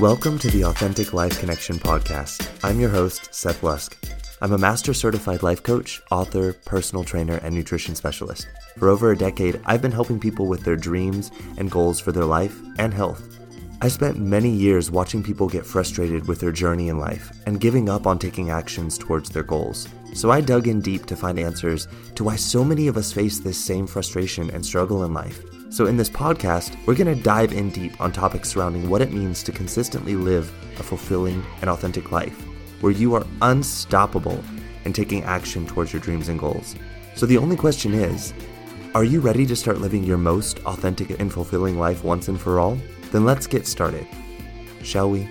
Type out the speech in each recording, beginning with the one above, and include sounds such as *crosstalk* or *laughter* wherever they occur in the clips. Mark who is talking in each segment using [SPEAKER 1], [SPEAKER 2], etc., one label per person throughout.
[SPEAKER 1] Welcome to the Authentic Life Connection podcast. I'm your host, Seth Lusk. I'm a master certified life coach, author, personal trainer, and nutrition specialist. For over a decade, I've been helping people with their dreams and goals for their life and health. I spent many years watching people get frustrated with their journey in life and giving up on taking actions towards their goals. So I dug in deep to find answers to why so many of us face this same frustration and struggle in life so, in this podcast, we're going to dive in deep on topics surrounding what it means to consistently live a fulfilling and authentic life, where you are unstoppable in taking action towards your dreams and goals. So, the only question is are you ready to start living your most authentic and fulfilling life once and for all? Then let's get started. Shall we?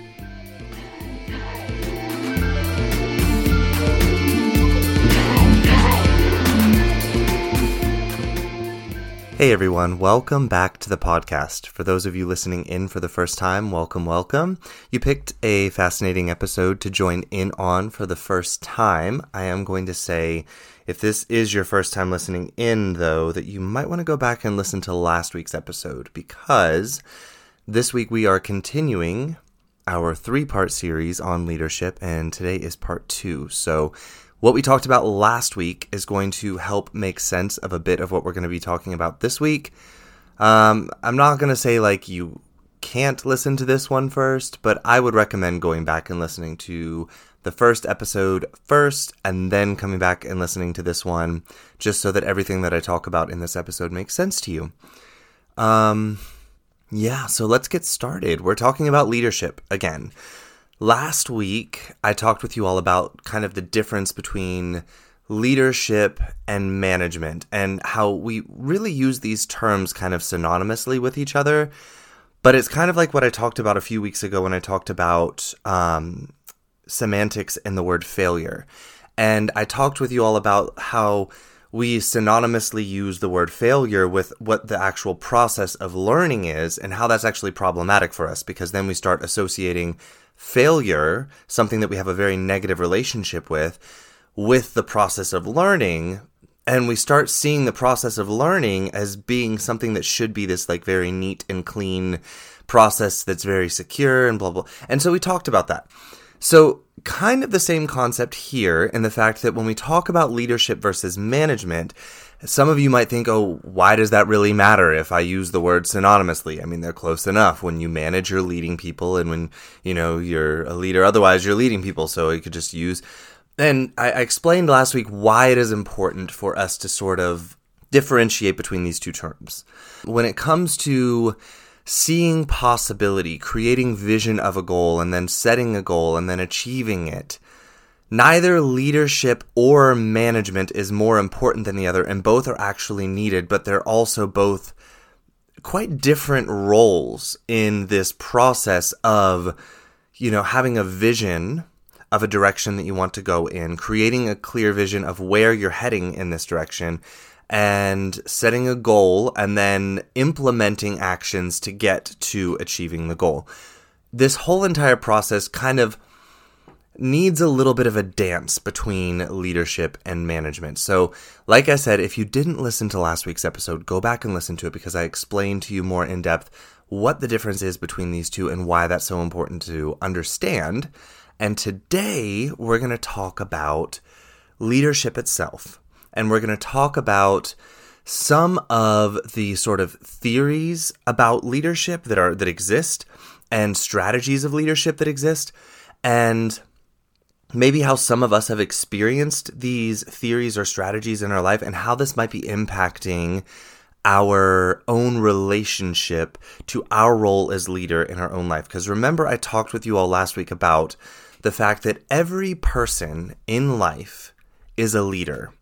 [SPEAKER 1] Hey everyone, welcome back to the podcast. For those of you listening in for the first time, welcome, welcome. You picked a fascinating episode to join in on for the first time. I am going to say, if this is your first time listening in, though, that you might want to go back and listen to last week's episode because this week we are continuing our three part series on leadership, and today is part two. So, what we talked about last week is going to help make sense of a bit of what we're going to be talking about this week. Um, I'm not going to say like you can't listen to this one first, but I would recommend going back and listening to the first episode first and then coming back and listening to this one just so that everything that I talk about in this episode makes sense to you. Um, yeah, so let's get started. We're talking about leadership again. Last week, I talked with you all about kind of the difference between leadership and management and how we really use these terms kind of synonymously with each other. But it's kind of like what I talked about a few weeks ago when I talked about um, semantics and the word failure. And I talked with you all about how we synonymously use the word failure with what the actual process of learning is and how that's actually problematic for us because then we start associating failure, something that we have a very negative relationship with, with the process of learning. And we start seeing the process of learning as being something that should be this like very neat and clean process that's very secure and blah, blah. And so we talked about that. So, kind of the same concept here in the fact that when we talk about leadership versus management, some of you might think, oh, why does that really matter if I use the word synonymously? I mean, they're close enough. When you manage, you're leading people, and when, you know, you're a leader, otherwise you're leading people. So you could just use. And I, I explained last week why it is important for us to sort of differentiate between these two terms. When it comes to seeing possibility, creating vision of a goal, and then setting a goal and then achieving it, Neither leadership or management is more important than the other, and both are actually needed, but they're also both quite different roles in this process of, you know, having a vision of a direction that you want to go in, creating a clear vision of where you're heading in this direction, and setting a goal and then implementing actions to get to achieving the goal. This whole entire process kind of needs a little bit of a dance between leadership and management. So, like I said, if you didn't listen to last week's episode, go back and listen to it because I explained to you more in depth what the difference is between these two and why that's so important to understand. And today we're going to talk about leadership itself. And we're going to talk about some of the sort of theories about leadership that are that exist and strategies of leadership that exist and maybe how some of us have experienced these theories or strategies in our life and how this might be impacting our own relationship to our role as leader in our own life. Because remember, I talked with you all last week about the fact that every person in life is a leader.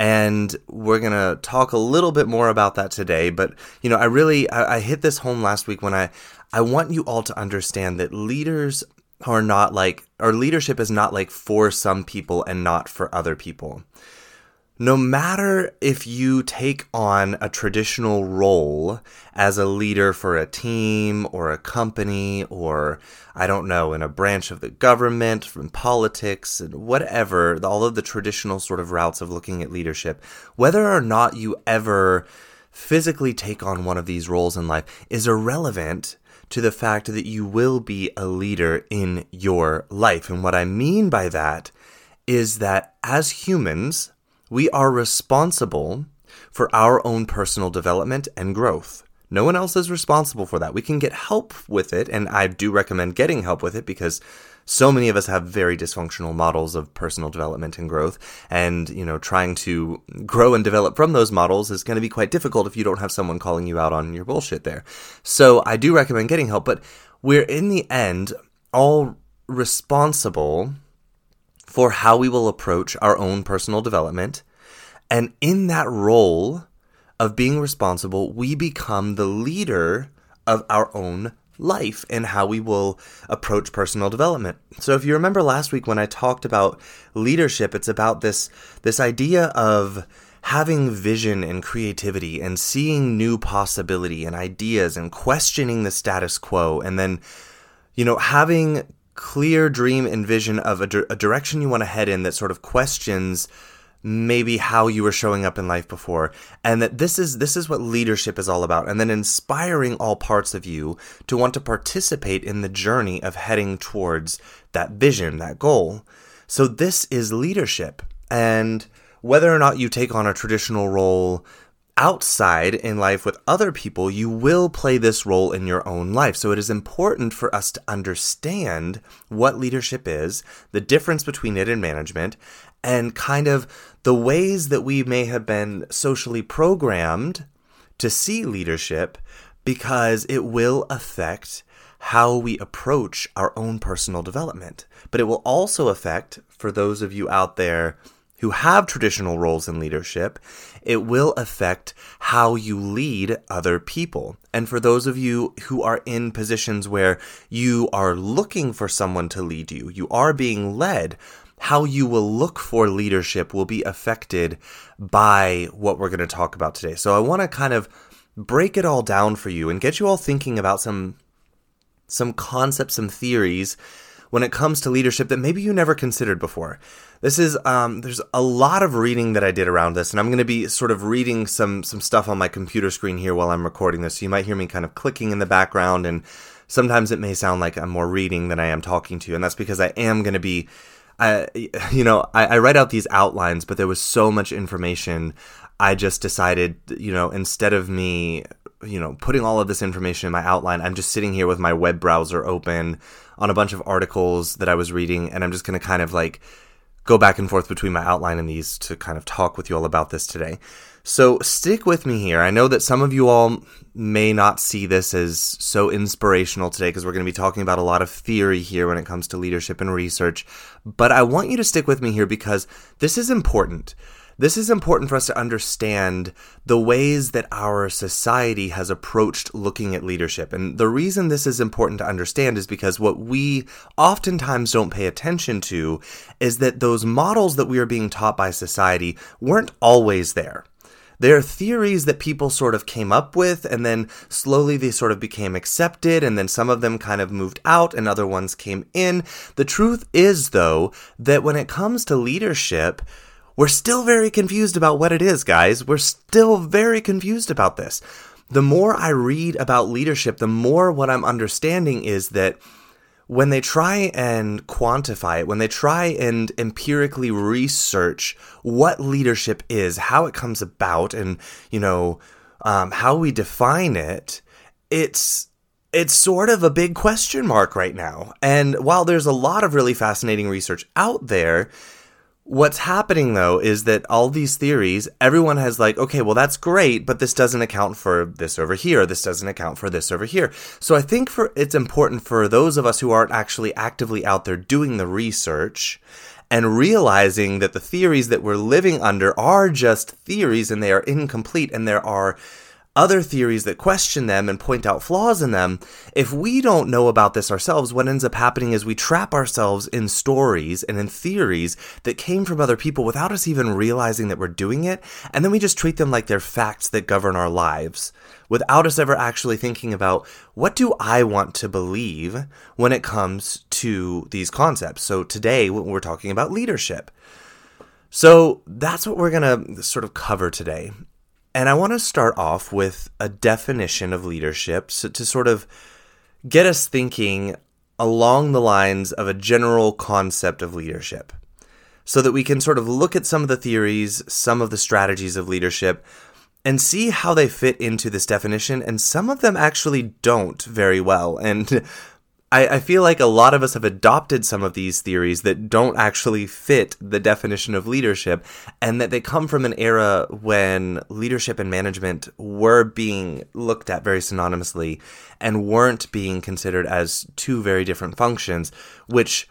[SPEAKER 1] And we're going to talk a little bit more about that today. But, you know, I really, I, I hit this home last week when I, I want you all to understand that leaders are not like, our leadership is not like for some people and not for other people. No matter if you take on a traditional role as a leader for a team or a company or, I don't know, in a branch of the government, from politics, and whatever, all of the traditional sort of routes of looking at leadership, whether or not you ever physically take on one of these roles in life is irrelevant to the fact that you will be a leader in your life. And what I mean by that is that as humans, we are responsible for our own personal development and growth. No one else is responsible for that. We can get help with it, and I do recommend getting help with it because so many of us have very dysfunctional models of personal development and growth and you know trying to grow and develop from those models is going to be quite difficult if you don't have someone calling you out on your bullshit there so i do recommend getting help but we're in the end all responsible for how we will approach our own personal development and in that role of being responsible we become the leader of our own life and how we will approach personal development. So if you remember last week when I talked about leadership, it's about this this idea of having vision and creativity and seeing new possibility and ideas and questioning the status quo and then you know having clear dream and vision of a, a direction you want to head in that sort of questions maybe how you were showing up in life before and that this is this is what leadership is all about and then inspiring all parts of you to want to participate in the journey of heading towards that vision that goal. So this is leadership and whether or not you take on a traditional role outside in life with other people, you will play this role in your own life. So it is important for us to understand what leadership is, the difference between it and management, and kind of the ways that we may have been socially programmed to see leadership because it will affect how we approach our own personal development. But it will also affect, for those of you out there who have traditional roles in leadership, it will affect how you lead other people. And for those of you who are in positions where you are looking for someone to lead you, you are being led, how you will look for leadership will be affected by what we're going to talk about today. So I want to kind of break it all down for you and get you all thinking about some some concepts, some theories when it comes to leadership that maybe you never considered before. This is um, there's a lot of reading that I did around this, and I'm going to be sort of reading some some stuff on my computer screen here while I'm recording this. So you might hear me kind of clicking in the background, and sometimes it may sound like I'm more reading than I am talking to you, and that's because I am going to be I, you know, I, I write out these outlines, but there was so much information. I just decided, you know, instead of me, you know, putting all of this information in my outline, I'm just sitting here with my web browser open on a bunch of articles that I was reading, and I'm just going to kind of like go back and forth between my outline and these to kind of talk with you all about this today. So stick with me here. I know that some of you all may not see this as so inspirational today because we're going to be talking about a lot of theory here when it comes to leadership and research. But I want you to stick with me here because this is important. This is important for us to understand the ways that our society has approached looking at leadership. And the reason this is important to understand is because what we oftentimes don't pay attention to is that those models that we are being taught by society weren't always there. They're theories that people sort of came up with, and then slowly they sort of became accepted, and then some of them kind of moved out, and other ones came in. The truth is, though, that when it comes to leadership, we're still very confused about what it is, guys. We're still very confused about this. The more I read about leadership, the more what I'm understanding is that when they try and quantify it, when they try and empirically research what leadership is, how it comes about, and you know um, how we define it, it's it's sort of a big question mark right now. And while there's a lot of really fascinating research out there, What's happening though is that all these theories, everyone has like, okay, well that's great, but this doesn't account for this over here. This doesn't account for this over here. So I think for it's important for those of us who aren't actually actively out there doing the research and realizing that the theories that we're living under are just theories and they are incomplete and there are other theories that question them and point out flaws in them, if we don't know about this ourselves, what ends up happening is we trap ourselves in stories and in theories that came from other people without us even realizing that we're doing it, and then we just treat them like they're facts that govern our lives without us ever actually thinking about what do I want to believe when it comes to these concepts. So today we're talking about leadership. So that's what we're going to sort of cover today. And I want to start off with a definition of leadership so to sort of get us thinking along the lines of a general concept of leadership so that we can sort of look at some of the theories, some of the strategies of leadership, and see how they fit into this definition. And some of them actually don't very well. And I, I, feel like a lot of us have adopted some of these theories that don't actually fit the definition of leadership, and that they come from an era when leadership and management were being looked at very synonymously and weren't being considered as two very different functions, which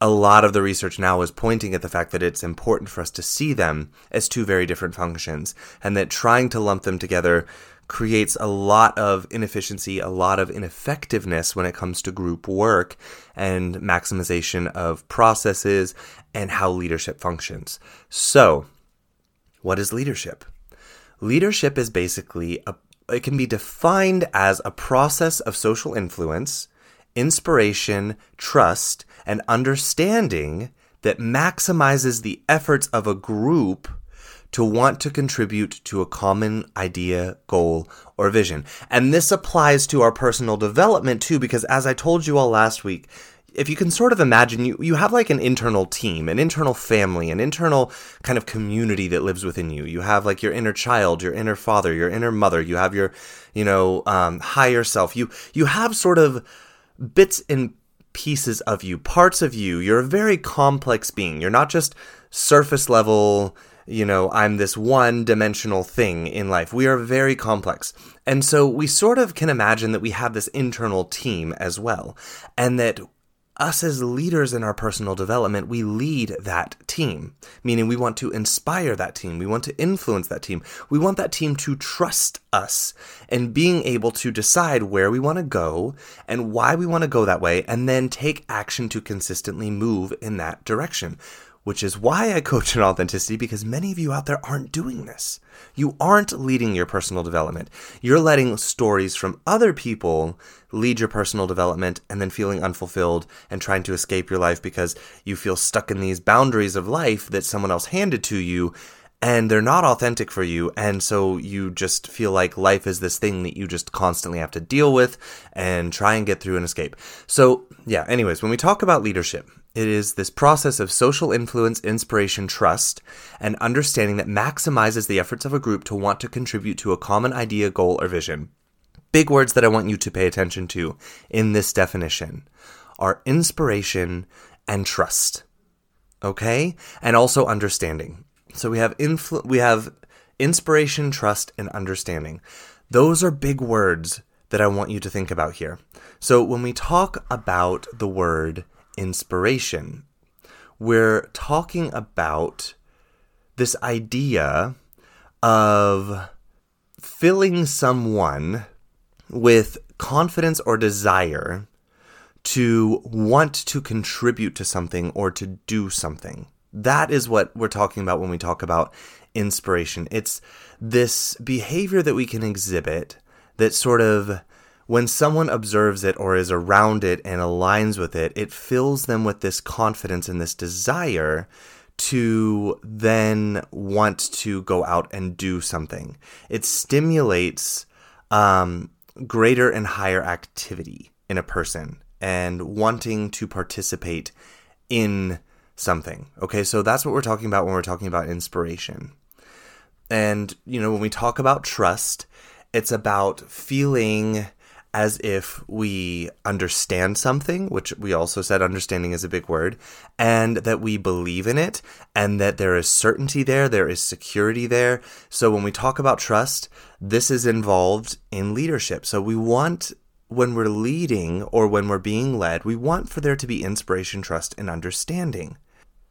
[SPEAKER 1] a lot of the research now is pointing at the fact that it's important for us to see them as two very different functions, and that trying to lump them together creates a lot of inefficiency, a lot of ineffectiveness when it comes to group work and maximization of processes and how leadership functions. So, what is leadership? Leadership is basically a it can be defined as a process of social influence, inspiration, trust, and understanding that maximizes the efforts of a group to want to contribute to a common idea, goal, or vision. And this applies to our personal development too, because as I told you all last week, if you can sort of imagine you you have like an internal team an internal family an internal kind of community that lives within you. You have like your inner child your inner father your inner mother. You have your you know um, higher self. You you have sort of bits and pieces of you parts of you. You're a very complex being. You're not just surface level you know, I'm this one dimensional thing in life. We are very complex. And so we sort of can imagine that we have this internal team as well. And that us as leaders in our personal development, we lead that team, meaning we want to inspire that team. We want to influence that team. We want that team to trust us and being able to decide where we want to go and why we want to go that way, and then take action to consistently move in that direction which is why I coach in authenticity because many of you out there aren't doing this. You aren't leading your personal development. You're letting stories from other people lead your personal development and then feeling unfulfilled and trying to escape your life because you feel stuck in these boundaries of life that someone else handed to you and they're not authentic for you. And so you just feel like life is this thing that you just constantly have to deal with and try and get through and escape. So, yeah, anyways, when we talk about leadership, it is this process of social influence, inspiration, trust, and understanding that maximizes the efforts of a group to want to contribute to a common idea, goal, or vision. Big words that I want you to pay attention to in this definition are inspiration and trust. Okay? And also understanding. So we have influ- we have inspiration, trust, and understanding. Those are big words that I want you to think about here. So when we talk about the word inspiration. We're talking about this idea of filling someone with confidence or desire to want to contribute to something or to do something. That is what we're talking about when we talk about inspiration. It's this behavior that we can exhibit that sort of when someone observes it or is around it and aligns with it, it fills them with this confidence and this desire to then want to go out and do something. It stimulates um, greater and higher activity in a person and wanting to participate in something. Okay, so that's what we're talking about when we're talking about inspiration. And, you know, when we talk about trust, it's about feeling as if we understand something, which we also said understanding is a big word, and that we believe in it, and that there is certainty there, there is security there. So when we talk about trust, this is involved in leadership. So we want, when we're leading or when we're being led, we want for there to be inspiration, trust, and understanding.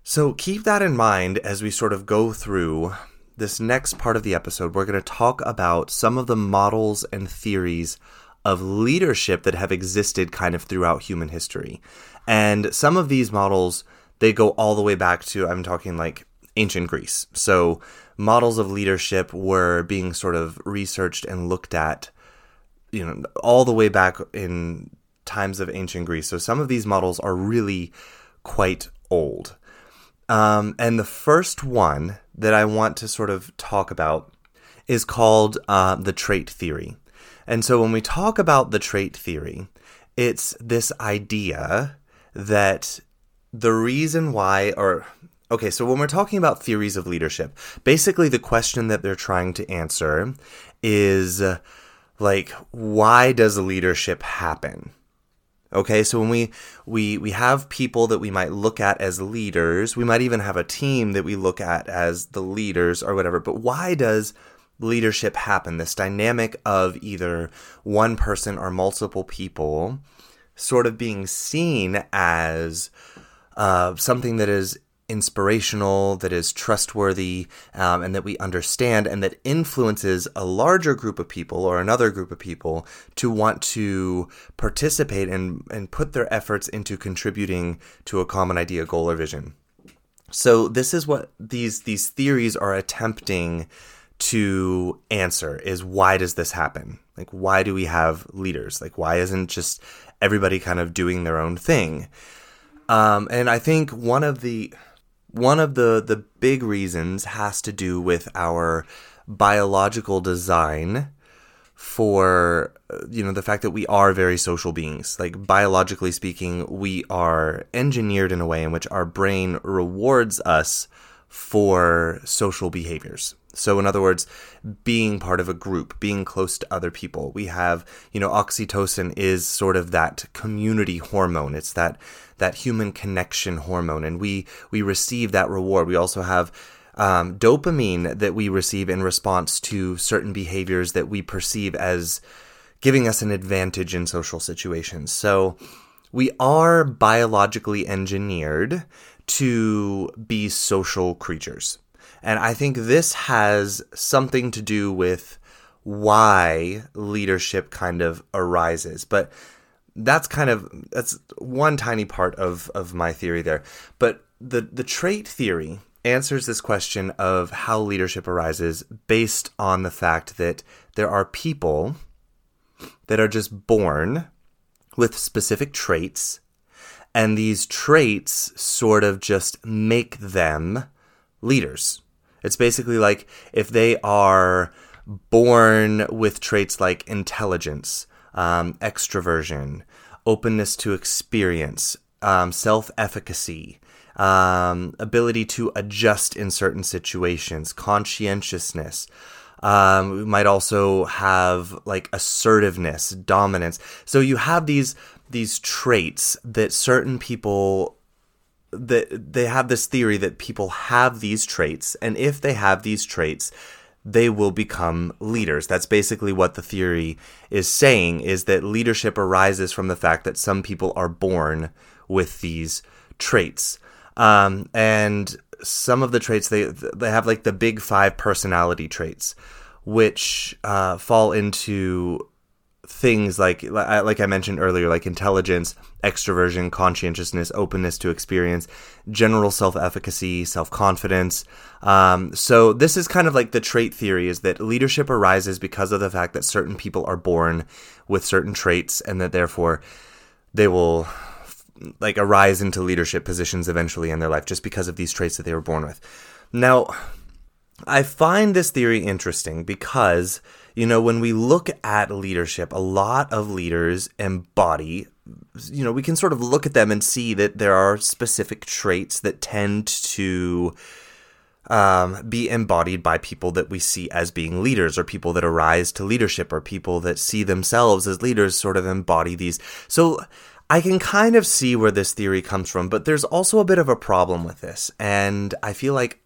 [SPEAKER 1] So keep that in mind as we sort of go through this next part of the episode. We're going to talk about some of the models and theories of leadership that have existed kind of throughout human history. And some of these models, they go all the way back to, I'm talking like ancient Greece. So models of leadership were being sort of researched and looked at, you know, all the way back in times of ancient Greece. So some of these models are really quite old. Um, and the first one that I want to sort of talk about is called uh, the trait theory. And so when we talk about the trait theory, it's this idea that the reason why, or okay, so when we're talking about theories of leadership, basically the question that they're trying to answer is like, why does leadership happen? Okay, so when we we we have people that we might look at as leaders, we might even have a team that we look at as the leaders or whatever. But why does leadership happen? This dynamic of either one person or multiple people sort of being seen as uh, something that is inspirational, that is trustworthy, um, and that we understand, and that influences a larger group of people or another group of people to want to participate and, and put their efforts into contributing to a common idea, goal, or vision. So this is what these these theories are attempting to answer is why does this happen? Like why do we have leaders? Like why isn't just everybody kind of doing their own thing? Um, and I think one of the one of the the big reasons has to do with our biological design for you know the fact that we are very social beings. Like biologically speaking we are engineered in a way in which our brain rewards us for social behaviors so, in other words, being part of a group, being close to other people. We have, you know, oxytocin is sort of that community hormone. It's that that human connection hormone, and we we receive that reward. We also have um, dopamine that we receive in response to certain behaviors that we perceive as giving us an advantage in social situations. So, we are biologically engineered to be social creatures. And I think this has something to do with why leadership kind of arises. But that's kind of that's one tiny part of of my theory there. But the the trait theory answers this question of how leadership arises based on the fact that there are people that are just born with specific traits and these traits sort of just make them leaders. It's basically like if they are born with traits like intelligence, um, extroversion, openness to experience, um, self efficacy, um, ability to adjust in certain situations, conscientiousness. Um, we might also have like assertiveness, dominance. So you have these these traits that certain people that they have this theory that people have these traits, and if they have these traits, they will become leaders. That's basically what the theory is saying is that leadership arises from the fact that some people are born with these traits. Um, and some of the traits they they have like the big five personality traits, which uh, fall into things like like I mentioned earlier, like intelligence, extroversion, conscientiousness, openness to experience, general self-efficacy, self-confidence. Um, so this is kind of like the trait theory: is that leadership arises because of the fact that certain people are born with certain traits, and that therefore they will like arise into leadership positions eventually in their life just because of these traits that they were born with. Now, I find this theory interesting because you know, when we look at leadership, a lot of leaders embody, you know, we can sort of look at them and see that there are specific traits that tend to um, be embodied by people that we see as being leaders or people that arise to leadership or people that see themselves as leaders sort of embody these. So I can kind of see where this theory comes from, but there's also a bit of a problem with this. And I feel like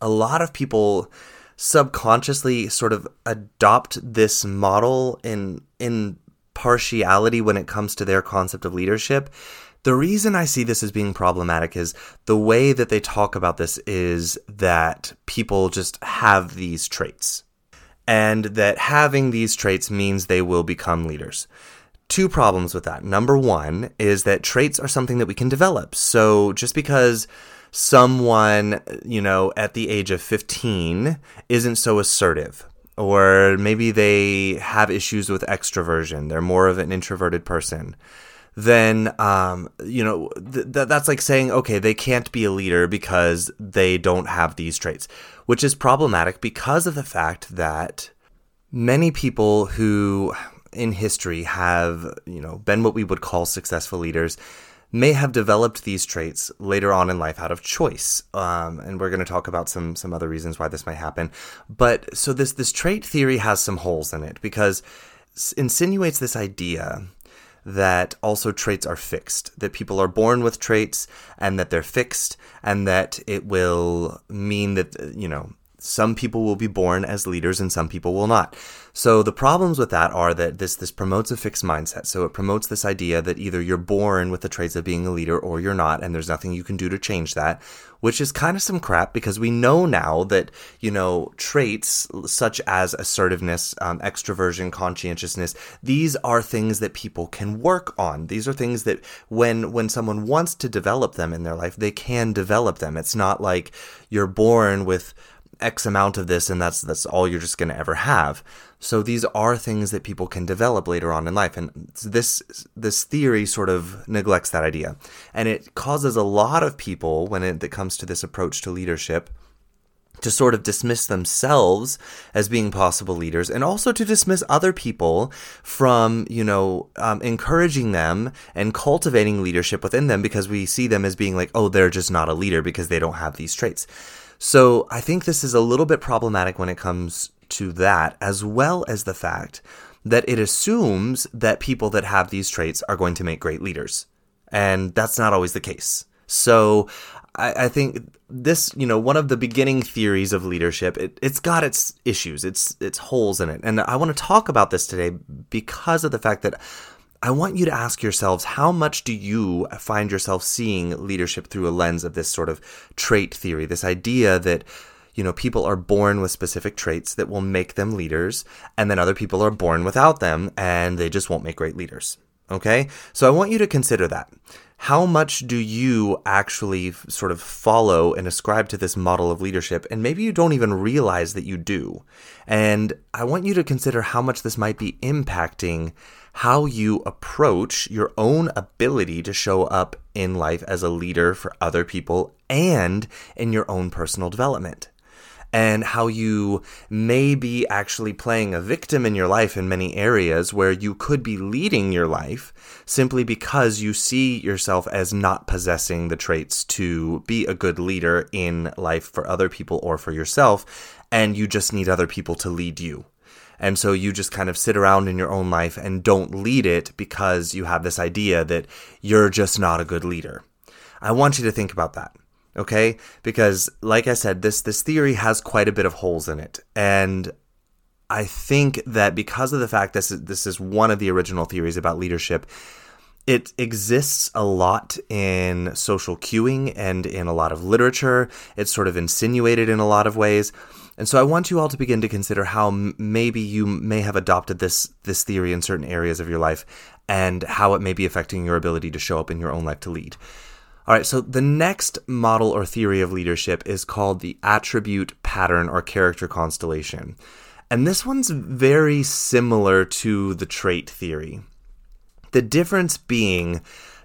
[SPEAKER 1] a lot of people subconsciously sort of adopt this model in in partiality when it comes to their concept of leadership. The reason I see this as being problematic is the way that they talk about this is that people just have these traits. And that having these traits means they will become leaders. Two problems with that. Number one is that traits are something that we can develop. So just because someone, you know, at the age of 15 isn't so assertive. Or maybe they have issues with extroversion. They're more of an introverted person. Then, um, you know, th- that's like saying, okay, they can't be a leader because they don't have these traits, which is problematic because of the fact that many people who in history have, you know, been what we would call successful leaders may have developed these traits later on in life out of choice. Um, and we're going to talk about some some other reasons why this might happen. But so this this trait theory has some holes in it because it insinuates this idea that also traits are fixed, that people are born with traits and that they're fixed, and that it will mean that, you know, some people will be born as leaders and some people will not. So the problems with that are that this this promotes a fixed mindset. So it promotes this idea that either you're born with the traits of being a leader or you're not, and there's nothing you can do to change that, which is kind of some crap because we know now that you know traits such as assertiveness, um, extroversion, conscientiousness, these are things that people can work on. These are things that when when someone wants to develop them in their life, they can develop them. It's not like you're born with X amount of this and that's that's all you're just going to ever have. So these are things that people can develop later on in life and this this theory sort of neglects that idea. And it causes a lot of people when it, comes to this approach to leadership to sort of dismiss themselves as being possible leaders and also to dismiss other people from, you know, um, encouraging them and cultivating leadership within them because we see them as being like, oh, they're just not a leader because they don't have these traits. So I think this is a little bit problematic when it comes to that, as well as the fact that it assumes that people that have these traits are going to make great leaders. And that's not always the case. So I, I, think this, you know, one of the beginning theories of leadership, it, it's got its issues, its its holes in it. And I want to talk about this today because of the fact that I want you to ask yourselves how much do you find yourself seeing leadership through a lens of this sort of trait theory, this idea that you know people are born with specific traits that will make them leaders and then other people are born without them and they just won't make great leaders. Okay? So I want you to consider that. How much do you actually sort of follow and ascribe to this model of leadership? And maybe you don't even realize that you do. And I want you to consider how much this might be impacting how you approach your own ability to show up in life as a leader for other people and in your own personal development. And how you may be actually playing a victim in your life in many areas where you could be leading your life simply because you see yourself as not possessing the traits to be a good leader in life for other people or for yourself, and you just need other people to lead you. And so you just kind of sit around in your own life and don't lead it because you have this idea that you're just not a good leader. I want you to think about that. Okay? Because like I said, this this theory has quite a bit of holes in it. And I think that because of the fact that this is, this is one of the original theories about leadership, it exists a lot in social cueing and in a lot of literature. It's sort of insinuated in a lot of ways. And so I want you all to begin to consider how m- maybe you may have adopted this this theory in certain areas of your life and how it may be affecting your ability to show up in your own life to lead. All right, so the next model or theory of leadership is called the attribute pattern or character constellation. And this one's very similar to the trait theory. The difference being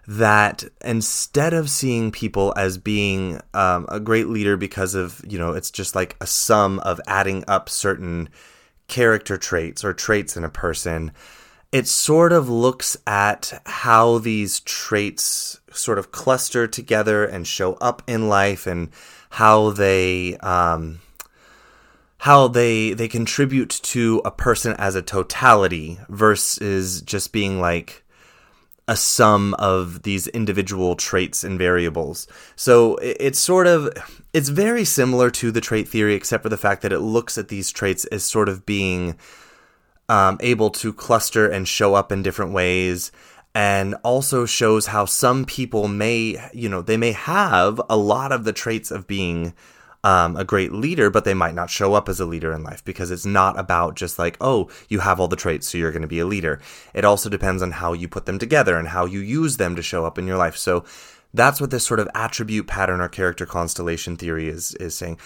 [SPEAKER 1] that instead of seeing people as being um, a great leader because of, you know, it's just like a sum of adding up certain character traits or traits in a person, it sort of looks at how these traits sort of cluster together and show up in life and how they um, how they they contribute to a person as a totality versus just being like a sum of these individual traits and variables. So it's sort of it's very similar to the trait theory, except for the fact that it looks at these traits as sort of being um, able to cluster and show up in different ways and also shows how some people may you know they may have a lot of the traits of being um, a great leader, but they might not show up as a leader in life because it's not about just like, oh, you have all the traits, so you're going to be a leader. It also depends on how you put them together and how you use them to show up in your life. So that's what this sort of attribute pattern or character constellation theory is is saying.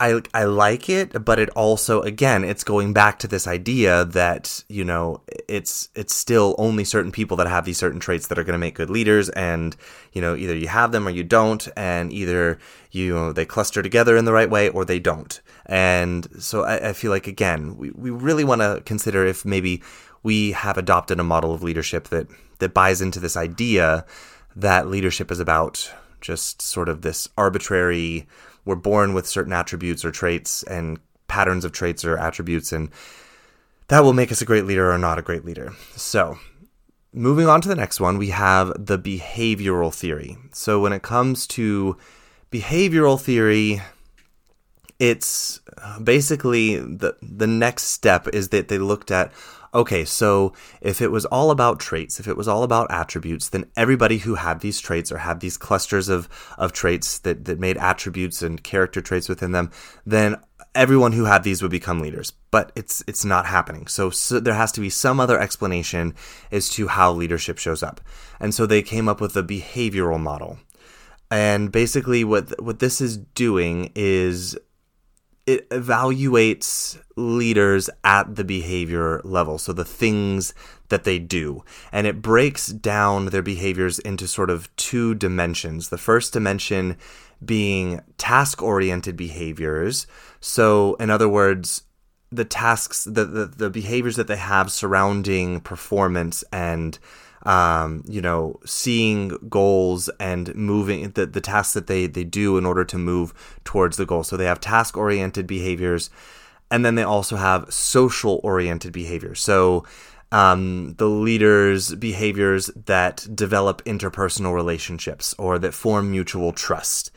[SPEAKER 1] I I like it, but it also again it's going back to this idea that you know it's it's still only certain people that have these certain traits that are going to make good leaders, and you know either you have them or you don't, and either you know, they cluster together in the right way or they don't. And so I, I feel like again we we really want to consider if maybe we have adopted a model of leadership that that buys into this idea that leadership is about just sort of this arbitrary we're born with certain attributes or traits and patterns of traits or attributes and that will make us a great leader or not a great leader. So, moving on to the next one, we have the behavioral theory. So, when it comes to behavioral theory, it's uh, basically the the next step is that they looked at okay, so if it was all about traits, if it was all about attributes, then everybody who had these traits or had these clusters of, of traits that, that made attributes and character traits within them, then everyone who had these would become leaders. But it's it's not happening. So, so there has to be some other explanation as to how leadership shows up. And so they came up with a behavioral model. And basically what what this is doing is it evaluates leaders at the behavior level, so the things that they do. And it breaks down their behaviors into sort of two dimensions. The first dimension being task oriented behaviors. So, in other words, the tasks, the, the, the behaviors that they have surrounding performance and um, you know, seeing goals and moving the, the tasks that they, they do in order to move towards the goal. So they have task oriented behaviors and then they also have social oriented behaviors. So um, the leaders' behaviors that develop interpersonal relationships or that form mutual trust.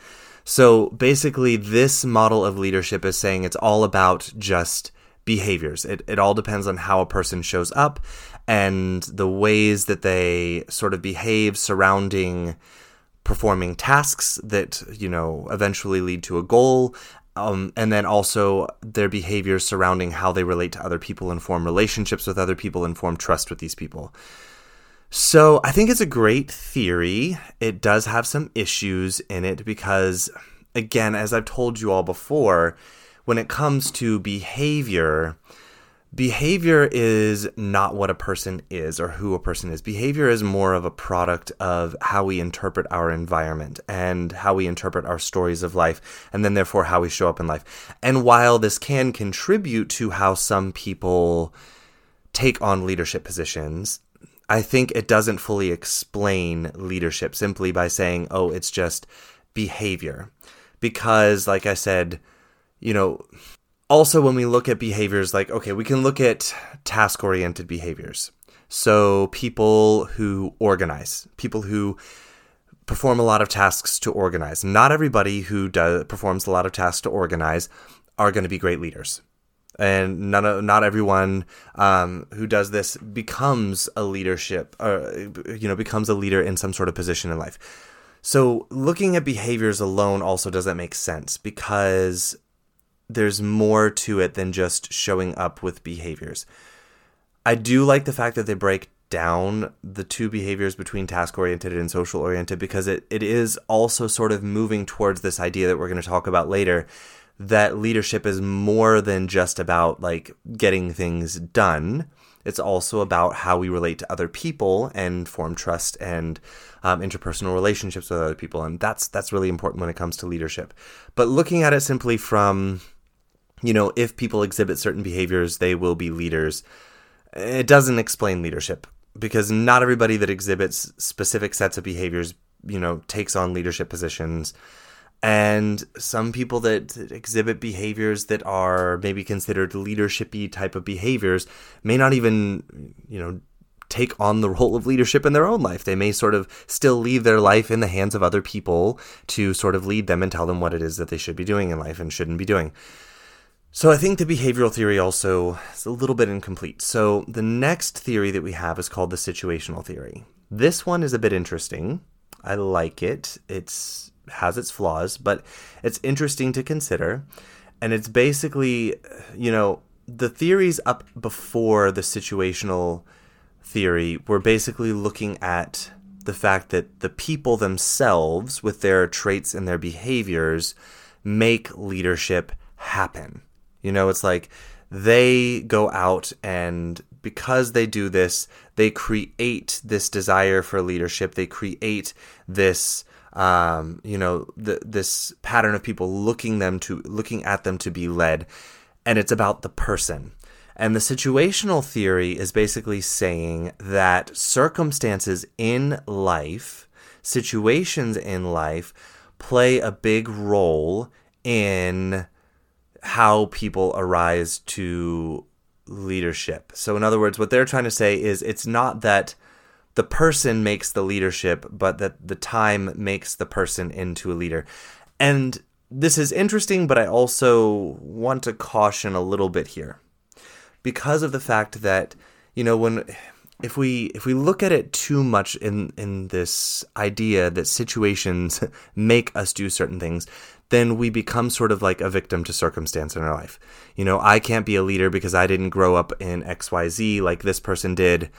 [SPEAKER 1] So basically, this model of leadership is saying it's all about just behaviors. It, it all depends on how a person shows up and the ways that they sort of behave surrounding performing tasks that you know eventually lead to a goal um, and then also their behaviors surrounding how they relate to other people and form relationships with other people and form trust with these people so i think it's a great theory it does have some issues in it because again as i've told you all before when it comes to behavior behavior is not what a person is or who a person is. Behavior is more of a product of how we interpret our environment and how we interpret our stories of life, and then therefore how we show up in life. And while this can contribute to how some people take on leadership positions, I think it doesn't fully explain leadership simply by saying, oh, it's just behavior. Because, like I said, you know, also when we look at behaviors like okay we can look at task oriented behaviors. So people who organize people who perform a lot of tasks to organize. Not everybody who does performs a lot of tasks to organize are going to be great leaders. And none not everyone um, who does this becomes a leadership or you know becomes a leader in some sort of position in life. So looking at behaviors alone also doesn't make sense because there's more to it than just showing up with behaviors. I do like the fact that they break down the two behaviors between task oriented and social oriented because it, it is also sort of moving towards this idea that we're going to talk about later that leadership is more than just about like getting things done. It's also about how we relate to other people and form trust and um, interpersonal relationships with other people, and that's that's really important when it comes to leadership. But looking at it simply from you know, if people exhibit certain behaviors, they will be leaders. It doesn't explain leadership because not everybody that exhibits specific sets of behaviors, you know, takes on leadership positions. And some people that exhibit behaviors that are maybe considered leadershipy type of behaviors may not even, you know, take on the *laughs* role of leadership in their own life. They may sort of still leave their life in the hands of other people to sort of lead them and tell them what it is that they should be doing in life and shouldn't be doing. So I think the behavioral theory also is a little bit incomplete. So the next theory that we have is called the situational theory. This one is a bit interesting. I like it. It's has its flaws, but it's interesting to consider. And it's basically, you know, the theories up before the situational theory were basically looking at the fact that the people themselves, with their traits and their behaviors, make leadership happen. You know, it's like they go out and because they do this, they create this desire for leadership. They create this, um, you know, the, this pattern of people looking them to looking at them to be led, and it's about the person. And the situational theory is basically saying that circumstances in life, situations in life, play a big role in how people arise to leadership. So, in other words, what they're trying to say is it's not that the person makes the leadership, but that the time makes the person into a leader. And this is interesting, but I also want to caution a little bit here because of the fact that, you know, when if we if we look at it too much in in this idea that situations *laughs* make us do certain things then we become sort of like a victim to circumstance in our life you know i can't be a leader because i didn't grow up in xyz like this person did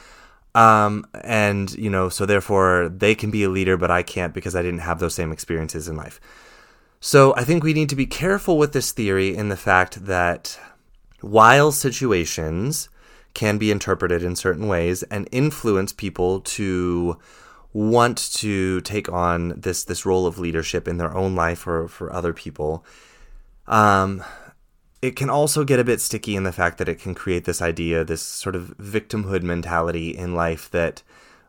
[SPEAKER 1] um, and you know, so therefore they can be a leader, but I can't because I didn't have those same experiences in life. So I think we need to be careful with this theory in the fact that while situations can be interpreted in certain ways and influence people to want to take on this this role of leadership in their own life or for other people, um, it can also get a bit sticky in the fact that it can create this idea, this sort of victimhood mentality in life that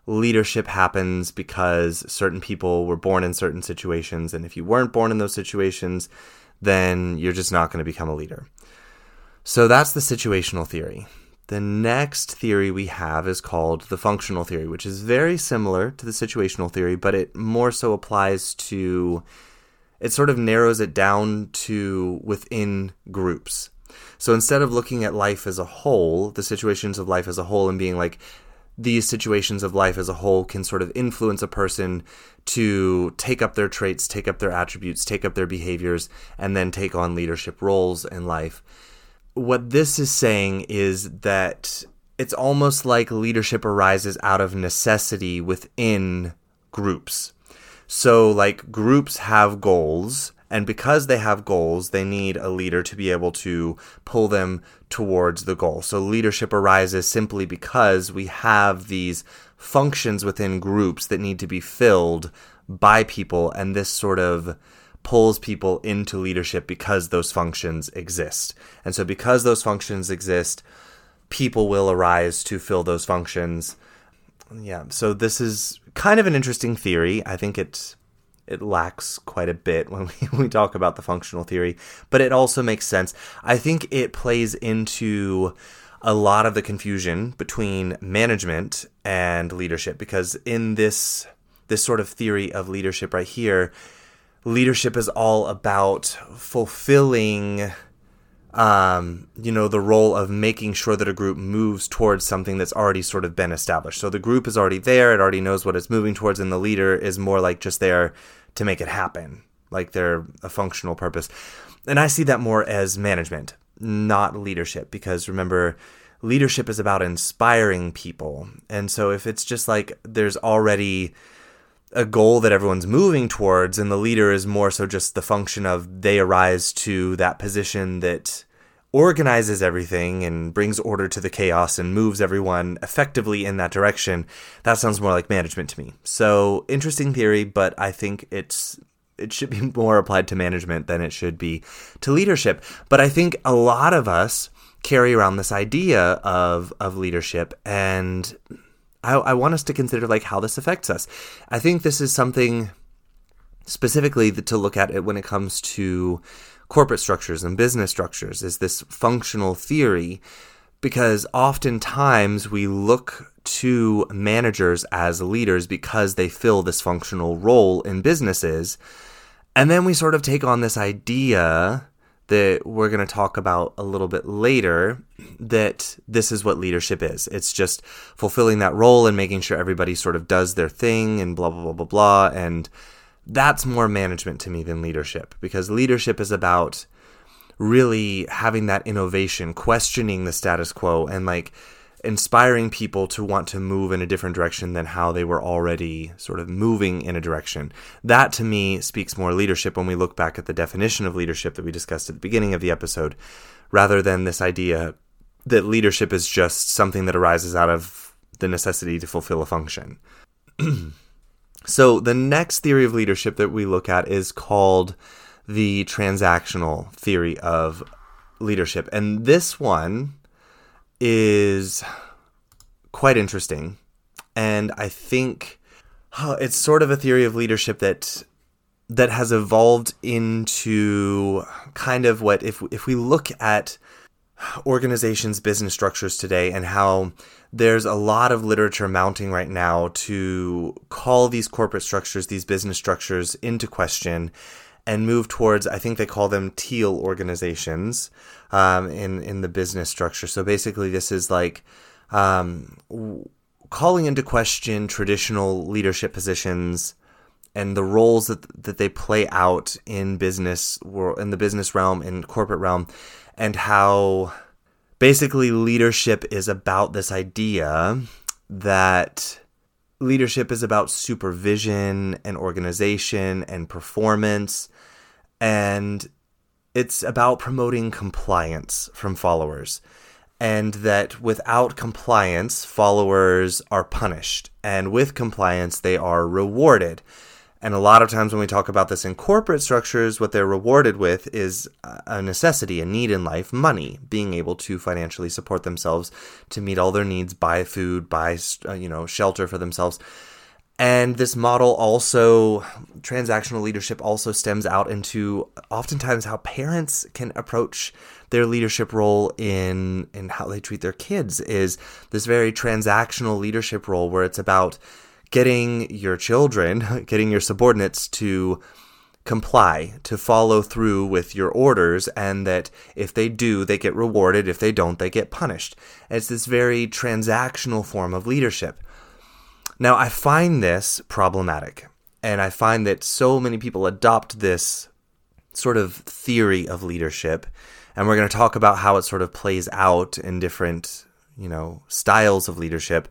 [SPEAKER 1] leadership happens because certain people were born in certain situations. And if you weren't born in those situations, then you're just not going to become a leader. So that's the situational theory. The next theory we have is called the functional theory, which is very similar to the situational theory, but it more so applies to it sort of narrows it down to within groups. So instead of looking at life as a whole, the situations of life as a whole, and being like, these situations of life as a whole can sort of influence a person to take up their traits, take up their attributes, take up their behaviors, and then take on leadership roles in life. What this is saying is that it's almost like leadership arises out of necessity within groups. So, like, groups have goals, and because they have goals, they need a leader to be able to pull them towards the goal. So, leadership arises simply because we have these functions within groups that need to be filled by people, and this sort of pulls people into leadership because those functions exist. And so, because those functions exist, people will arise to fill those functions. Yeah, so this is kind of an interesting theory. I think it it lacks quite a bit when *laughs* we, we talk about the functional theory, but it also makes sense. I think it plays into a lot of the confusion between management and leadership because in this this sort of theory of leadership right here, leadership is all about fulfilling um, you know, the role of making sure that a group moves towards something that's already sort of been established. So the group is already there, it already knows what it's moving towards, and the leader is more like just there to make it happen, like they're a functional purpose. And I see that more as management, not leadership, because remember, leadership is about inspiring people. And so if it's just like there's already a goal that everyone's moving towards, and the leader is more so just the function of they arise to that position that organizes everything and brings order to the chaos and moves everyone effectively in that direction. That sounds more like management to me. So interesting theory, but I think it's it should be *laughs* more applied to management than it should be to leadership. But I think a lot of us carry around this idea of of leadership and I, I want us to consider like how this affects us. I think this is something specifically to look at it when it comes to corporate structures and business structures is this functional theory because oftentimes we look to managers as leaders because they fill this functional role in businesses and then we sort of take on this idea that we're going to talk about a little bit later that this is what leadership is. It's just fulfilling that role and making sure everybody sort of does their thing and blah, blah, blah, blah, blah. And that's more management to me than leadership because leadership is about really having that innovation, questioning the status quo, and like inspiring people to want to move in a different direction than how they were already sort of moving in a direction. That to me speaks more leadership when we look back at the definition of leadership that we discussed at the beginning of the episode, rather than this idea that leadership is just something that arises out of the necessity to fulfill a function. *clears throat* so, the next theory of leadership that we look at is called the transactional theory of leadership. And this one is quite interesting. And I think it's sort of a theory of leadership that that has evolved into kind of what if if we look at organizations business structures today and how there's a lot of literature mounting right now to call these corporate structures these business structures into question and move towards I think they call them teal organizations um, in in the business structure. So basically this is like um, calling into question traditional leadership positions and the roles that that they play out in business world, in the business realm in corporate realm and how basically leadership is about this idea that leadership is about supervision and organization and performance. And it's about promoting compliance from followers and that without compliance followers are punished and with compliance they are rewarded and a lot of times when we talk about this in corporate structures, what they're rewarded with is a necessity, a need in life, money, being able to financially support themselves to meet all their needs, buy food, buy, uh, you know, shelter for themselves. And this model also, transactional leadership also stems out into oftentimes how parents can approach their leadership role in, in how they treat their kids is this very transactional leadership role where it's about getting your children, *laughs* getting your subordinates to comply, to follow through with your orders, and that if they do, they get rewarded. If they don't, they get punished. It's this very transactional form of leadership. Now, I find this problematic, and I find that so many people adopt this sort of theory of leadership, and we're going to talk about how it sort of plays out in different, you know, styles of leadership.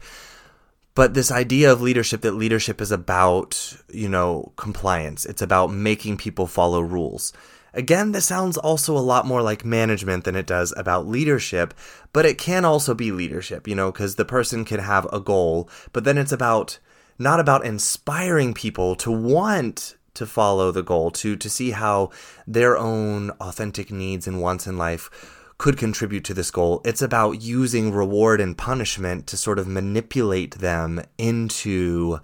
[SPEAKER 1] But this idea of leadership that leadership is about you know compliance. It's about making people follow rules again this sounds also a lot more like management than it does about leadership but it can also be leadership you know because the person can have a goal but then it's about not about inspiring people to want to follow the goal to to see how their own authentic needs and wants in life could contribute to this goal. It's about using reward and punishment to sort of manipulate them into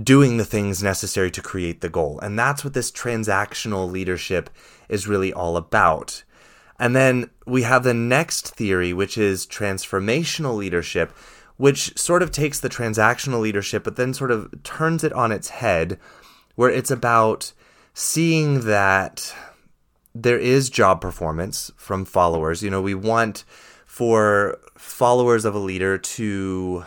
[SPEAKER 1] doing the things necessary to create the goal. And that's what this transactional leadership is really all about. And then we have the next theory, which is transformational leadership, which sort of takes the transactional leadership, but then sort of turns it on its head, where it's about seeing that there is job performance from followers. You know, we want for followers of a leader to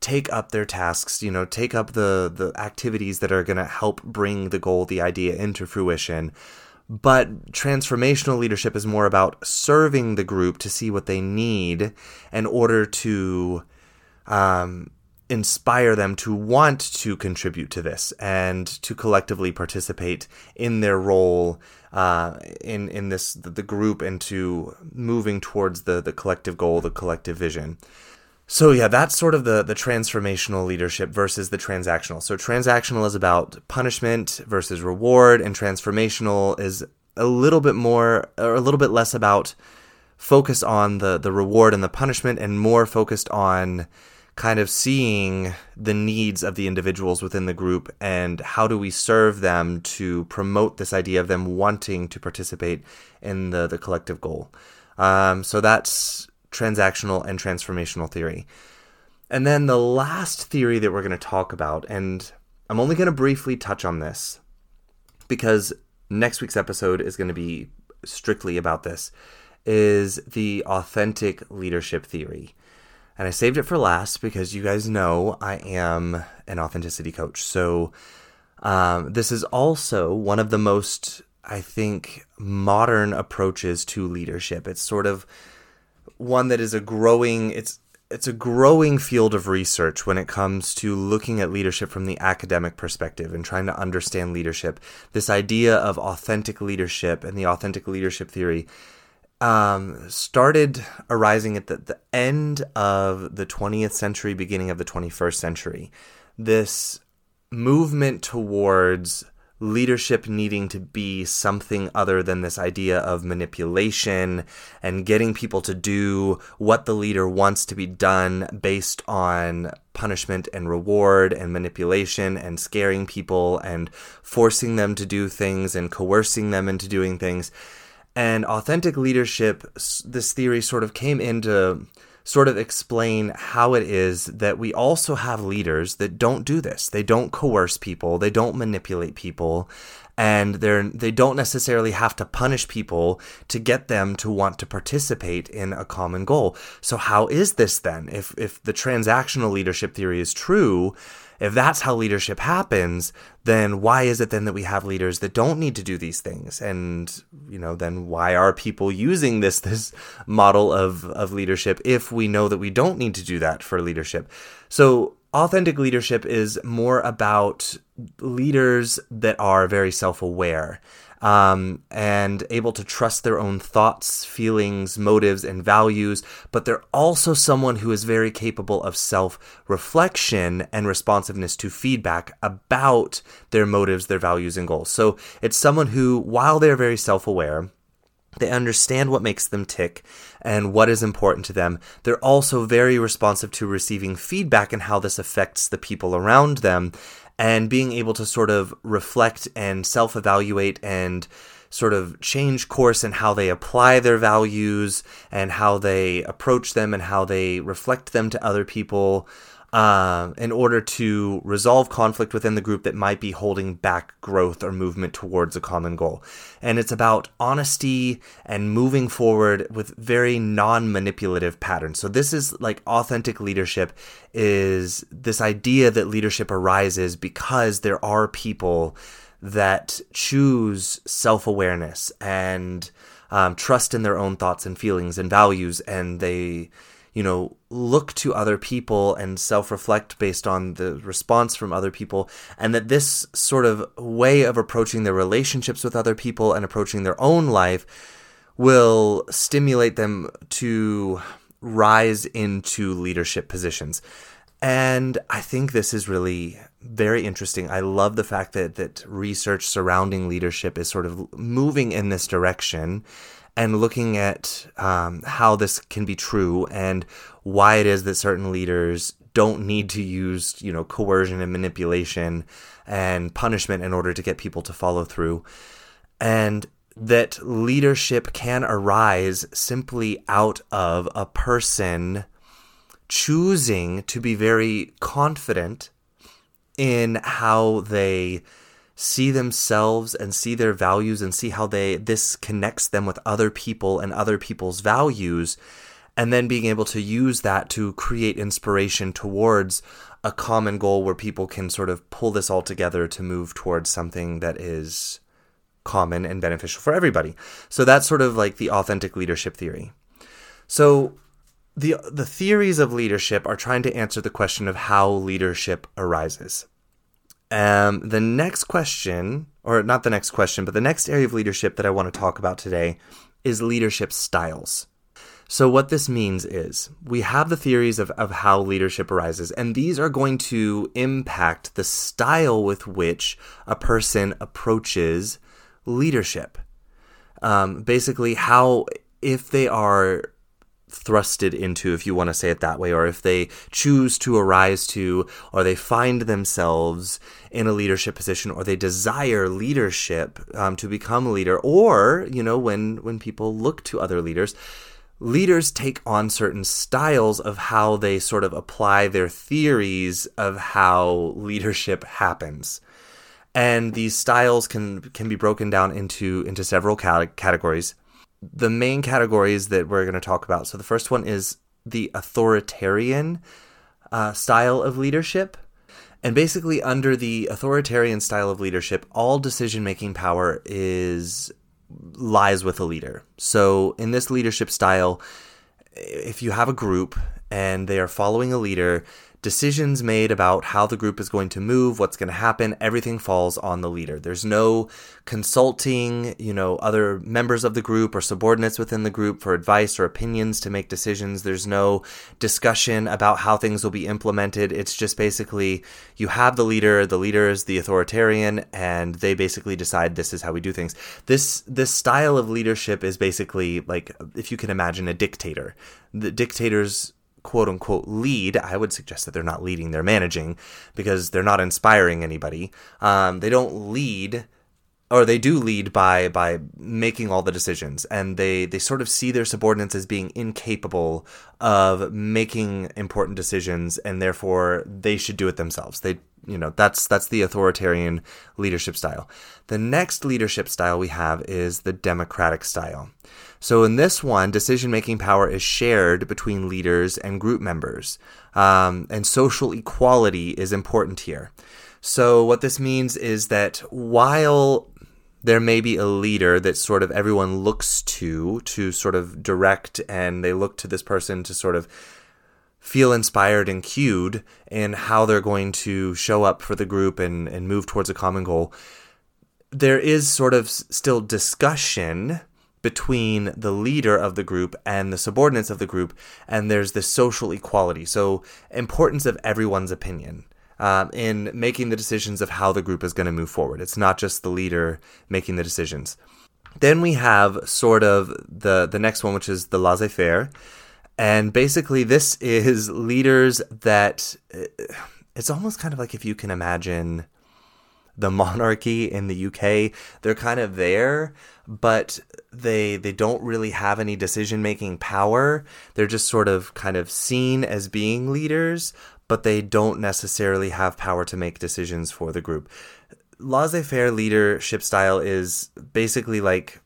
[SPEAKER 1] take up their tasks, you know, take up the the activities that are going to help bring the goal, the idea into fruition. But transformational leadership is more about serving the group to see what they need in order to um, inspire them to want to contribute to this and to collectively participate in their role uh, in in this the group and to moving towards the the collective goal, the collective vision. So yeah, that's sort of the the transformational leadership versus the transactional. So transactional is about punishment versus reward, and transformational is a little bit more or a little bit less about focus on the the reward and the punishment, and more focused on kind of seeing the needs of the individuals within the group and how do we serve them to promote this idea of them wanting to participate in the, the collective goal. Um, so that's transactional and transformational theory. And then the last theory that we're going to talk about, and I'm only going to briefly touch on this because next week's episode is going to be strictly about this, is the authentic leadership theory. And I saved it for last because you guys know I am an authenticity coach. So um, this is also one of the most, I think, modern approaches to leadership. It's sort of one that is a growing, it's it's a growing field of research when it comes to looking at leadership from the academic perspective and trying to understand leadership. This idea of authentic leadership and the authentic leadership theory um, started arising at the, the end of the 20th century, beginning of the 21st century. This movement towards leadership needing to be something other than this idea of manipulation and getting people to do what the leader wants to be done based on punishment and reward and manipulation and scaring people and forcing them to do things and coercing them into doing things. And authentic leadership, this theory sort of came into sort of explain how it is that we also have leaders that don't do this. They don't coerce people, they don't manipulate people, and they're they don't necessarily have to punish people to get them to want to participate in a common goal. So how is this then? If if the transactional leadership theory is true, if that's how leadership happens, then why is it then that we have leaders that don't need to do these things? And, you know, then why are people using this *laughs* this model of, of leadership if we know that we don't need to do that for leadership? So authentic leadership is more about leaders that are very self-aware um, and able to trust their own thoughts, feelings, motives, and values. But they're also someone who is very capable of self reflection and responsiveness to feedback about their motives, their values, and goals. So it's someone who, while they're very self aware, they understand what makes them tick and what is important to them. They're also very responsive to receiving feedback and how this affects the people around them and being able to sort of reflect and self evaluate and sort of change course in how they apply their values and how they approach them and how they reflect them to other people uh, in order to resolve conflict within the group that might be holding back growth or movement towards a common goal. And it's about honesty and moving forward with very non manipulative patterns. So, this is like authentic leadership, is this idea that leadership arises because there are people that choose self awareness and um, trust in their own thoughts and feelings and values, and they you know, look to other people and self reflect based on the response from other people. And that this sort of way of approaching their relationships with other people and approaching their own life will stimulate them to rise into leadership positions. And I think this is really very interesting. I love the fact that that research surrounding leadership is sort of moving in this direction and looking at um, how this can be true and why it is that certain leaders don't need to use you know coercion and manipulation and punishment in order to get people to follow through and that leadership can arise simply out of a person choosing to be very confident in how they see themselves and see their values and see how they this connects them with other people and other people's values and then being able to use that to create inspiration towards a common goal where people can sort of pull this all together to move towards something that is common and beneficial for everybody. So that's sort of like the authentic leadership theory. So the the theories of leadership are trying to answer the question of how leadership arises. Um, the next question, or not the next question, but the next area of leadership that I want to talk about today is leadership styles. So, what this means is we have the theories of, of how leadership arises, and these are going to impact the style with which a person approaches leadership. Um, basically, how, if they are thrusted into, if you want to say it that way, or if they choose to arise to, or they find themselves in a leadership position, or they desire leadership um, to become a leader, or you know when when people look to other leaders. Leaders take on certain styles of how they sort of apply their theories of how leadership happens and these styles can can be broken down into into several categories the main categories that we're going to talk about. So the first one is the authoritarian uh, style of leadership. And basically, under the authoritarian style of leadership, all decision making power is lies with a leader. So in this leadership style, if you have a group and they are following a leader, decisions made about how the group is going to move, what's going to happen, everything falls on the leader. There's no consulting, you know, other members of the group or subordinates within the group for advice or opinions to make decisions. There's no discussion about how things will be implemented. It's just basically you have the leader, the leader is the authoritarian, and they basically decide this is how we do things. This this style of leadership is basically like if you can imagine a dictator. The dictators quote unquote lead, I would suggest that they're not leading, they're managing because they're not inspiring anybody. Um, they don't lead or they do lead by by making all the decisions and they they sort of see their subordinates as being incapable of making important decisions and therefore they should do it themselves. They you know that's that's the authoritarian leadership style. The next leadership style we have is the democratic style. So in this one, decision making power is shared between leaders and group members, um, and social equality is important here. So what this means is that while there may be a leader that sort of everyone looks to to sort of direct, and they look to this person to sort of feel inspired and cued in how they're going to show up for the group and, and move towards a common goal. There is sort of still discussion between the leader of the group and the subordinates of the group, and there's this social equality. So, importance of everyone's opinion. Um, in making the decisions of how the group is going to move forward. It's not just the leader making the decisions. Then we have sort of the the next one, which is the laissez-faire, and basically this is leaders that it's almost kind of like if you can imagine the monarchy in the UK. They're kind of there, but they they don't really have any decision making power. They're just sort of kind of seen as being leaders, but they don't necessarily have power to make decisions for the group. Laissez-faire leadership style is basically like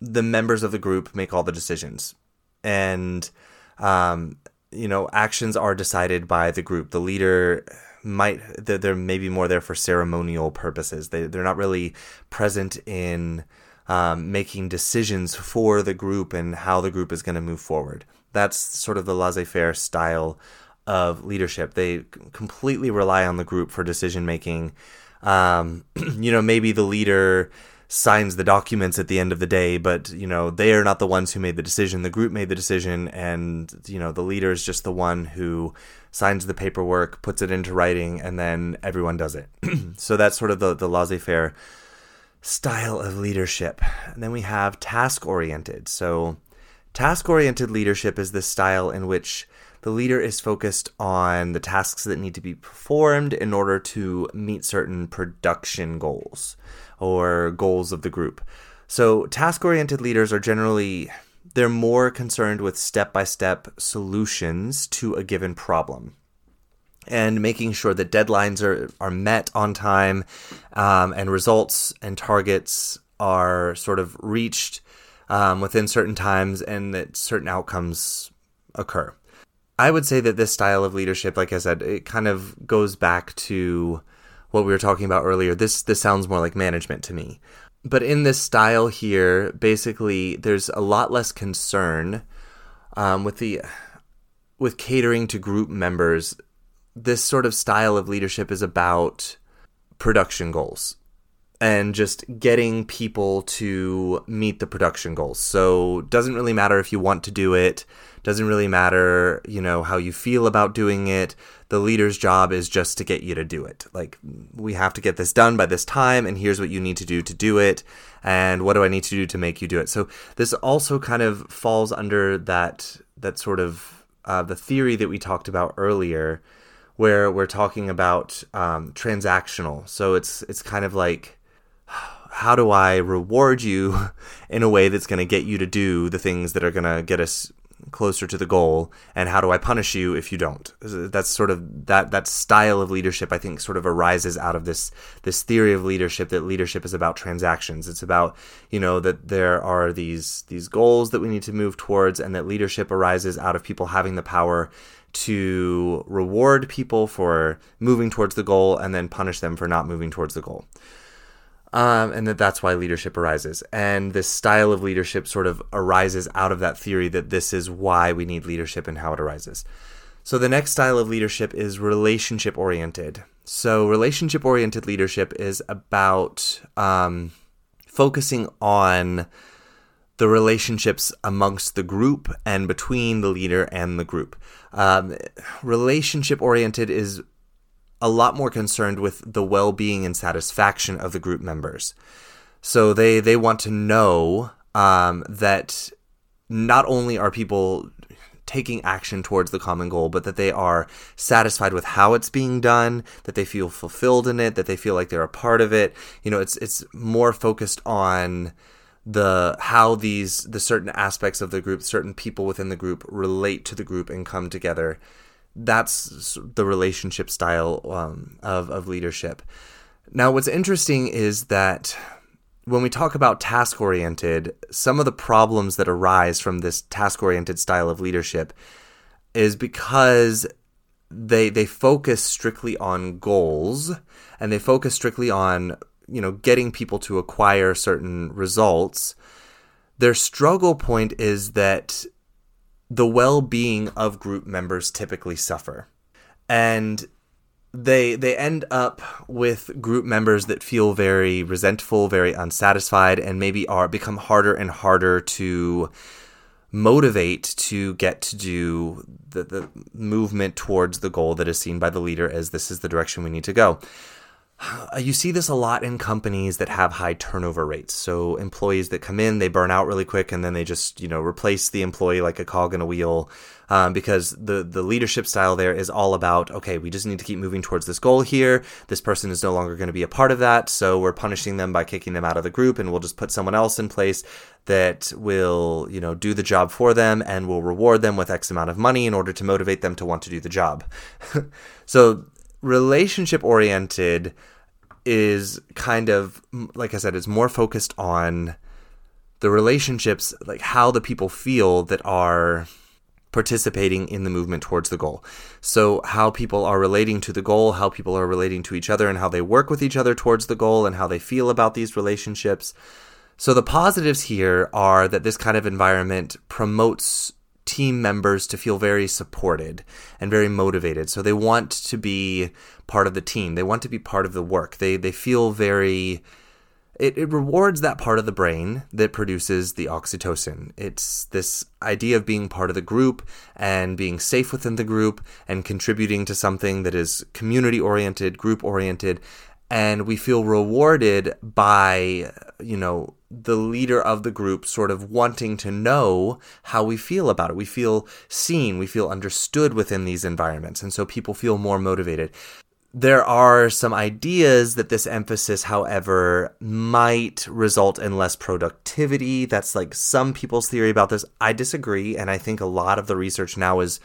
[SPEAKER 1] the members of the group make all the decisions, and um, you know actions are decided by the group. The leader might they're, they're maybe more there for ceremonial purposes. They they're not really present in um, making decisions for the group and how the group is going to move forward. That's sort of the laissez-faire style of leadership. They completely rely on the group for decision making. Um, *clears throat* you know, maybe the leader signs the documents at the end of the day, but you know they are not the ones who made the decision. The group made the decision, and you know the leader is just the one who signs the paperwork, puts it into writing, and then everyone does it. *clears throat* so that's sort of the the laissez-faire style of leadership. And then we have task oriented. So task oriented leadership is the style in which the leader is focused on the tasks that need to be performed in order to meet certain production goals or goals of the group. So task oriented leaders are generally they're more concerned with step-by-step solutions to a given problem and making sure that deadlines are, are met on time um, and results and targets are sort of reached um, within certain times and that certain outcomes occur. I would say that this style of leadership, like I said, it kind of goes back to what we were talking about earlier. This this sounds more like management to me. But in this style here, basically, there's a lot less concern um, with the with catering to group members this sort of style of leadership is about production goals and just getting people to meet the production goals. So doesn't really matter if you want to do it, doesn't really matter, you know, how you feel about doing it. The leader's job is just to get you to do it. Like we have to get this done by this time and here's what you need to do to do it and what do I need to do to make you do it. So this also kind of falls under that that sort of uh, the theory that we talked about earlier where we're talking about um, transactional. So it's it's kind of like how do I reward you *laughs* in a way that's going to get you to do the things that are going to get us closer to the goal and how do I punish you if you don't that's sort of that that style of leadership I think sort of arises out of this this theory of leadership that leadership is about transactions it's about you know that there are these these goals that we need to move towards and that leadership arises out of people having the power to reward people for moving towards the goal and then punish them for not moving towards the goal. Um, and that that's why leadership arises. And this style of leadership sort of arises out of that theory that this is why we need leadership and how it arises. So the next style of leadership is relationship oriented. So relationship oriented leadership is about um, focusing on the relationships amongst the group and between the leader and the group. Um, relationship oriented is a lot more concerned with the well being and satisfaction of the group members. So they, they want to know um, that not only are people taking action towards the common goal, but that they are satisfied with how it's being done, that they feel fulfilled in it, that they feel like they're a part of it. You know, it's it's more focused on the how these the certain aspects of the group, certain people within the group relate to the group and come together. That's the relationship style um, of of leadership. Now, what's interesting is that when we talk about task oriented, some of the problems that arise from this task oriented style of leadership is because they they focus strictly on goals and they focus strictly on you know getting people to acquire certain results their struggle point is that the well-being of group members typically suffer and they they end up with group members that feel very resentful, very unsatisfied, and maybe are become harder and harder to motivate to get to do the, the movement towards the goal that is seen by the leader as this is the direction we need to go. You see this a lot in companies that have high turnover rates. So employees that come in, they burn out really quick, and then they just you know replace the employee like a cog in a wheel um, because the the leadership style there is all about okay, we just need to keep moving towards this goal here. This person is no longer going to be a part of that, so we're punishing them by kicking them out of the group, and we'll just put someone else in place that will you know do the job for them and will reward them with X amount of money in order to motivate them to want to do the job. *laughs* so relationship oriented is kind of like I said, it's more focused on the relationships, like how the people feel that are participating in the movement towards the goal. So, how people are relating to the goal, how people are relating to each other, and how they work with each other towards the goal, and how they feel about these relationships. So, the positives here are that this kind of environment promotes team members to feel very supported and very motivated. So, they want to be part of the team, they want to be part of the work, they, they feel very it, it rewards that part of the brain that produces the oxytocin. It's this idea of being part of the group and being safe within the group and contributing to something that is community oriented, group oriented. And we feel rewarded by, you know, the leader of the group sort of wanting to know how we feel about it. We feel seen, we feel understood within these environments. And so people feel more motivated. There are some ideas that this emphasis, however, might result in less productivity. That's like some people's theory about this. I disagree, and I think a lot of the research now is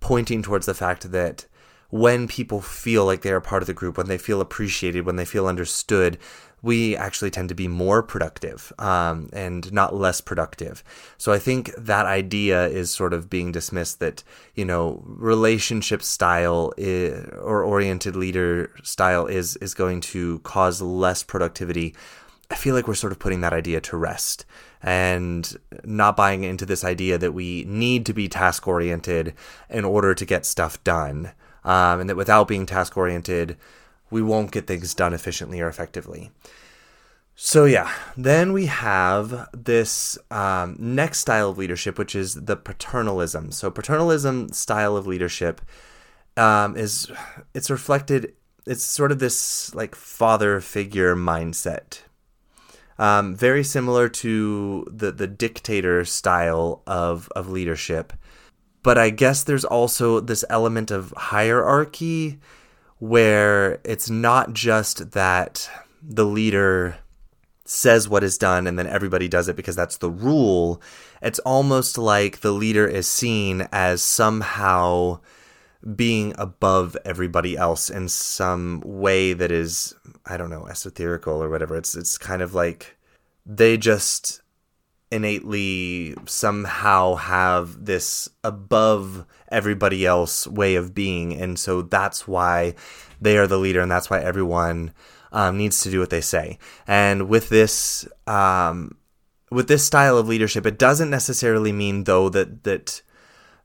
[SPEAKER 1] pointing towards the fact that when people feel like they are part of the group, when they feel appreciated, when they feel understood, we actually tend to be more productive um, and not less productive. So I think that idea is sort of being dismissed that, you know, relationship style is, or oriented leader style is, is going to cause less productivity. I feel like we're sort of putting that idea to rest and not buying into this idea that we need to be task oriented in order to get stuff done. Um, and that without being task oriented, we won't get things done efficiently or effectively. So, yeah, then we have this um, next style of leadership, which is the paternalism. So, paternalism style of leadership um, is it's reflected, it's sort of this like father figure mindset. Um, very similar to the, the dictator style of, of leadership. But I guess there's also this element of hierarchy where it's not just that the leader says what is done and then everybody does it because that's the rule. It's almost like the leader is seen as somehow being above everybody else in some way that is I don't know, esoterical or whatever. It's it's kind of like they just innately somehow have this above everybody else way of being and so that's why they are the leader and that's why everyone um, needs to do what they say and with this um, with this style of leadership it doesn't necessarily mean though that that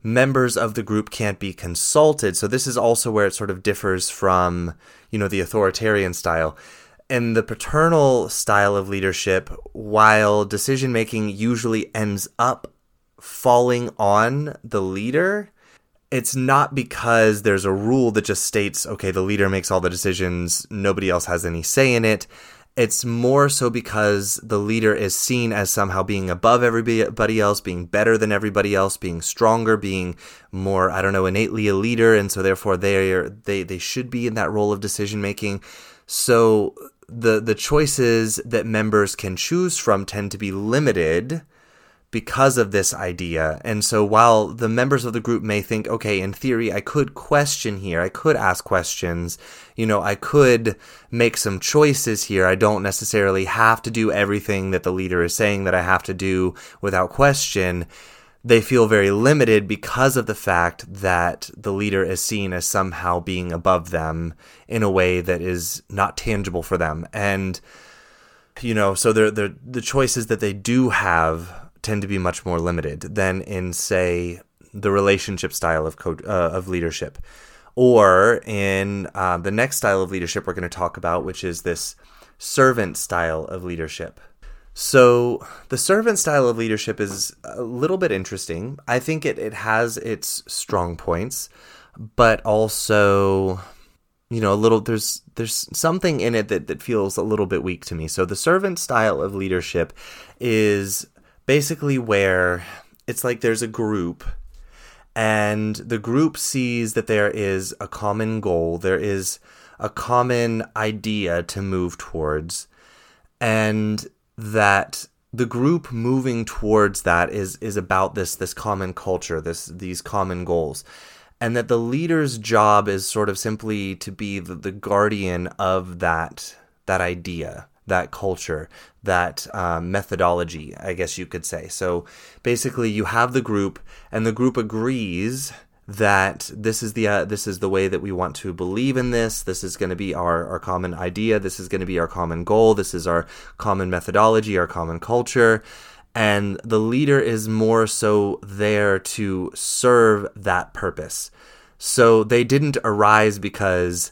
[SPEAKER 1] members of the group can't be consulted. So this is also where it sort of differs from, you know, the authoritarian style. In the paternal style of leadership, while decision making usually ends up falling on the leader, it's not because there's a rule that just states, okay, the leader makes all the decisions, nobody else has any say in it. It's more so because the leader is seen as somehow being above everybody else, being better than everybody else, being stronger, being more, I don't know, innately a leader, and so therefore they are they they should be in that role of decision making. So the the choices that members can choose from tend to be limited because of this idea. And so while the members of the group may think, okay, in theory, I could question here, I could ask questions, you know, I could make some choices here. I don't necessarily have to do everything that the leader is saying that I have to do without question. They feel very limited because of the fact that the leader is seen as somehow being above them in a way that is not tangible for them. And, you know, so they're, they're, the choices that they do have tend to be much more limited than in, say, the relationship style of co- uh, of leadership, or in uh, the next style of leadership we're going to talk about, which is this servant style of leadership. So the servant style of leadership is a little bit interesting. I think it, it has its strong points, but also you know a little there's there's something in it that, that feels a little bit weak to me so the servant style of leadership is basically where it's like there's a group and the group sees that there is a common goal, there is a common idea to move towards, and that the group moving towards that is is about this this common culture, this these common goals. And that the leader's job is sort of simply to be the, the guardian of that that idea that culture, that um, methodology, I guess you could say. So basically, you have the group, and the group agrees that this is the uh, this is the way that we want to believe in this. This is going to be our our common idea. This is going to be our common goal. This is our common methodology, our common culture. And the leader is more so there to serve that purpose. So they didn't arise because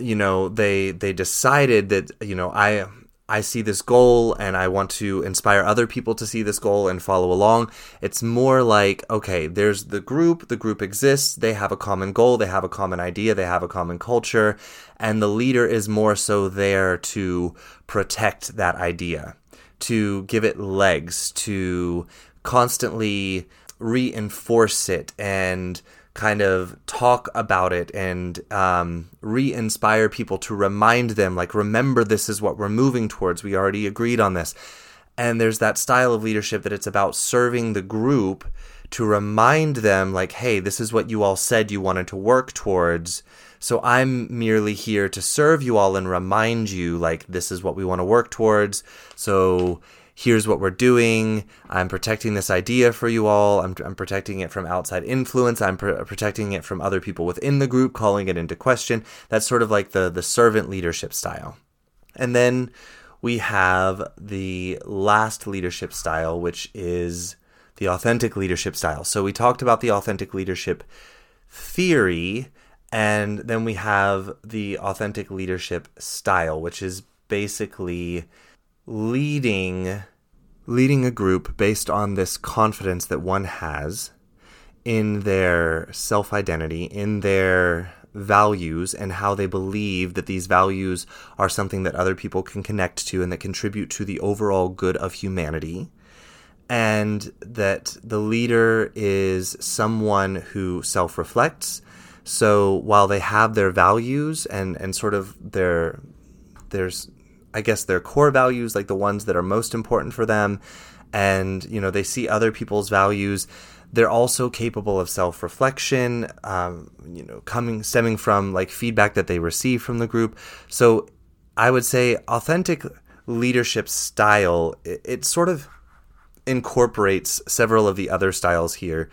[SPEAKER 1] you know they they decided that you know I I see this goal and I want to inspire other people to see this goal and follow along. It's more like, okay, there's the group, the group exists, they have a common goal, they have a common idea, they have a common culture, and the leader is more so there to protect that idea, to give it legs, to constantly reinforce it and kind of talk about it and um, re inspire people to remind them, like, remember, this is what we're moving towards. We already agreed on this. And there's that style of leadership that it's about serving the group to remind them, like, hey, this is what you all said you wanted to work towards. So I'm merely here to serve you all and remind you, like, this is what we want to work towards. So here's what we're doing. I'm protecting this idea for you all. I'm, I'm protecting it from outside influence. I'm pr- protecting it from other people within the group calling it into question. That's sort of like the, the servant leadership style. And then we have the last leadership style, which is the authentic leadership style. So we talked about the authentic leadership theory, and then we have the authentic leadership style, which is basically leading leading a group based on this confidence that one has in their self-identity, in their values and how they believe that these values are something that other people can connect to and that contribute to the overall good of humanity. And that the leader is someone who self reflects. So while they have their values and, and sort of their there's I guess their core values, like the ones that are most important for them, and you know they see other people's values. They're also capable of self-reflection, um, you know, coming stemming from like feedback that they receive from the group. So I would say authentic leadership style. It, it sort of incorporates several of the other styles here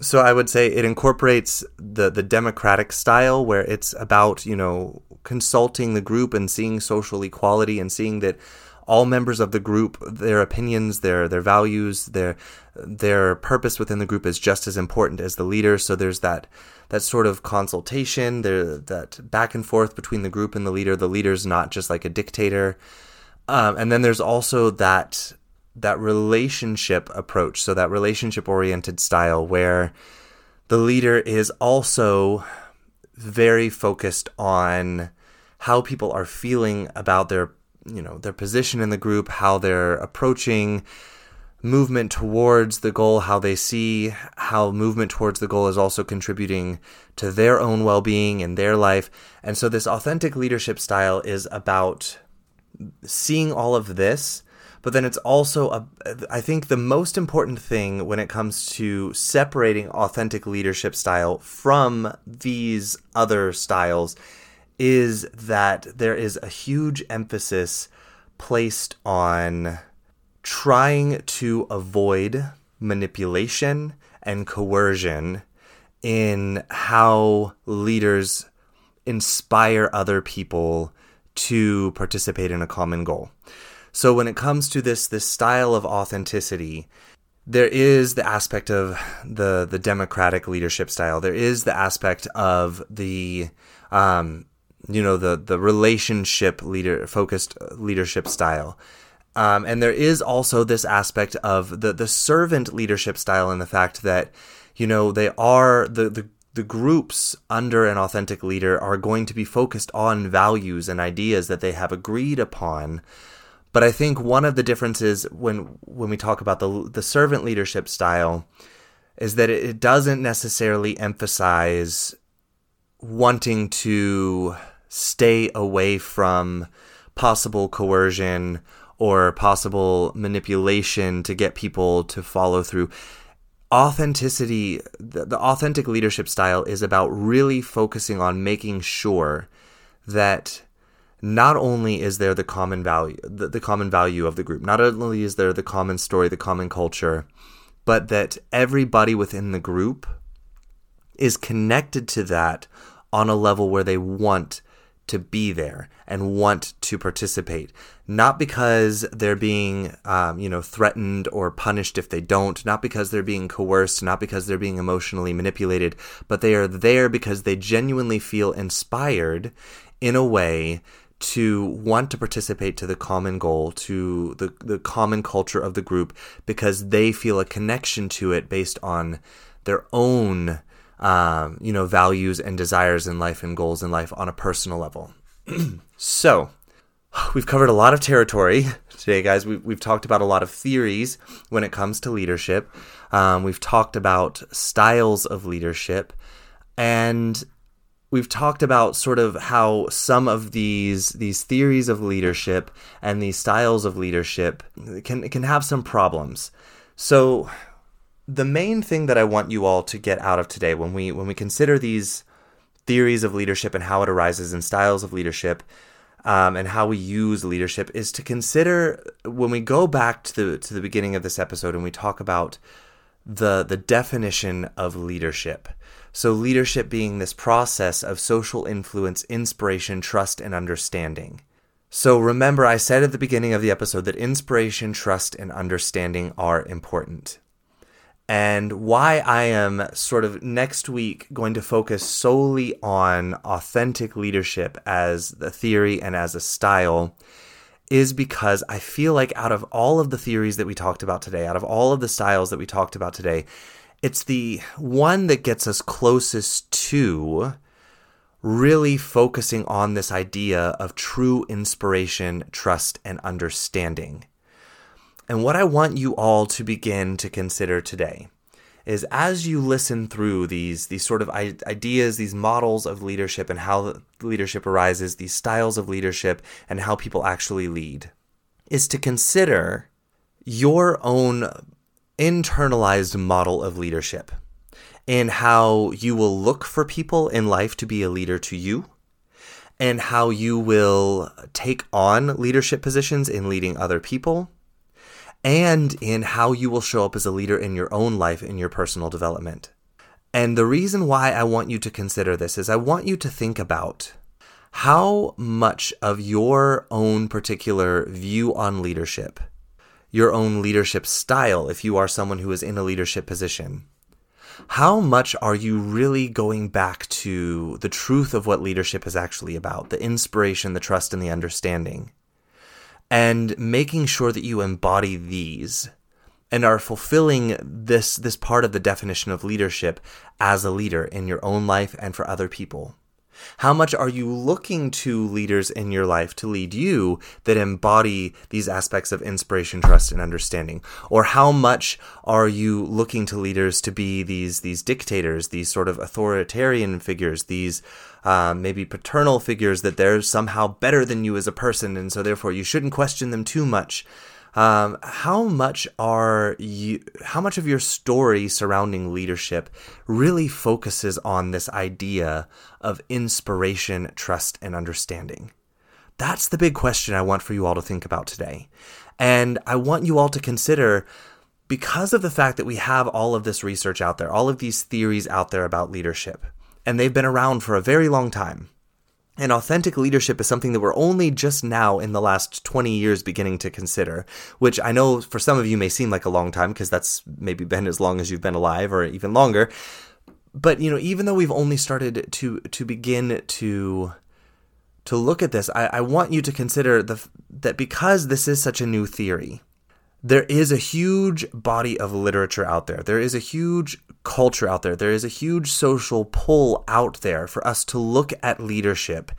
[SPEAKER 1] so I would say it incorporates the the democratic style where it's about you know consulting the group and seeing social equality and seeing that all members of the group, their opinions, their their values, their their purpose within the group is just as important as the leader. So there's that that sort of consultation, there that back and forth between the group and the leader. The leader's not just like a dictator. Um, and then there's also that that relationship approach, so that relationship oriented style where the leader is also very focused on how people are feeling about their you know their position in the group how they're approaching movement towards the goal how they see how movement towards the goal is also contributing to their own well-being and their life. And so this authentic leadership style is about seeing all of this but then it's also a, I think the most important thing when it comes to separating authentic leadership style from these other styles is that there is a huge emphasis placed on trying to avoid manipulation and coercion in how leaders inspire other people to participate in a common goal. So when it comes to this this style of authenticity, there is the aspect of the the democratic leadership style. There is the aspect of the um, you know the the relationship leader focused leadership style. Um, and there is also this aspect of the the servant leadership style and the fact that you know they are the the the groups under an authentic leader are going to be focused on values and ideas that they have agreed upon but I think one of the differences when when we talk about the the servant leadership style is that it doesn't necessarily emphasize wanting to stay away from possible coercion or possible manipulation to get people to follow through. Authenticity, the, the authentic leadership style is about really focusing on making sure that not only is there the common value the, the common value of the group not only is there the common story the common culture but that everybody within the group is connected to that on a level where they want to be there and want to participate. Not because they're being um, you know threatened or punished if they don't not because they're being coerced not because they're being emotionally manipulated but they are there because they genuinely feel inspired in a way to want to participate to the common goal, to the, the common culture of the group, because they feel a connection to it based on their own, um, you know, values and desires in life and goals in life on a personal level. *clears throat* so, we've covered a lot of territory *laughs* today, guys. We've, we've talked about a lot of theories when it comes to leadership. Um, we've talked about styles of leadership. And we've talked about sort of how some of these these theories of leadership and these styles of leadership can can have some problems. So the main thing that I want you all to get out of today when we when we consider these theories of leadership and how it arises and styles of leadership um, and how we use leadership is to consider when we go back to the to the beginning of this episode and we talk about the the definition of leadership so, leadership being this process of social influence, inspiration, trust, and understanding. So, remember, I said at the beginning of the episode that inspiration, trust, and understanding are important. And why I am sort of next week going to focus solely on authentic leadership as the theory and as a style is because I feel like out of all of the theories that we talked about today, out of all of the styles that we talked about today, it's the one that gets us closest to really focusing on this idea of true inspiration, trust, and understanding. And what I want you all to begin to consider today is as you listen through these these sort of ideas, these models of leadership and how leadership arises, these styles of leadership and how people actually lead, is to consider your own internalized model of leadership and how you will look for people in life to be a leader to you and how you will take on leadership positions in leading other people and in how you will show up as a leader in your own life in your personal development. And the reason why I want you to consider this is I want you to think about how much of your own particular view on leadership, your own leadership style, if you are someone who is in a leadership position, how much are you really going back to the truth of what leadership is actually about the inspiration, the trust, and the understanding? And making sure that you embody these and are fulfilling this, this part of the definition of leadership as a leader in your own life and for other people. How much are you looking to leaders in your life to lead you that embody these aspects of inspiration, trust, and understanding? Or how much are you looking to leaders to be these these dictators, these sort of authoritarian figures, these um, maybe paternal figures that they're somehow better than you as a person, and so therefore you shouldn't question them too much? Um, how much are you? How much of your story surrounding leadership really focuses on this idea of inspiration, trust, and understanding? That's the big question I want for you all to think about today, and I want you all to consider. Because of the fact that we have all of this research out there, all of these theories out there about leadership, and they've been around for a very long time, and authentic leadership is something that we're only just now in the last 20 years beginning to consider, which I know for some of you may seem like a long time because that's maybe been as long as you've been alive or even longer. But you know, even though we've only started to to begin to to look at this, I, I want you to consider the that because this is such a new theory, there is a huge body of literature out there. There is a huge culture out there. There is a huge social pull out there for us to look at leadership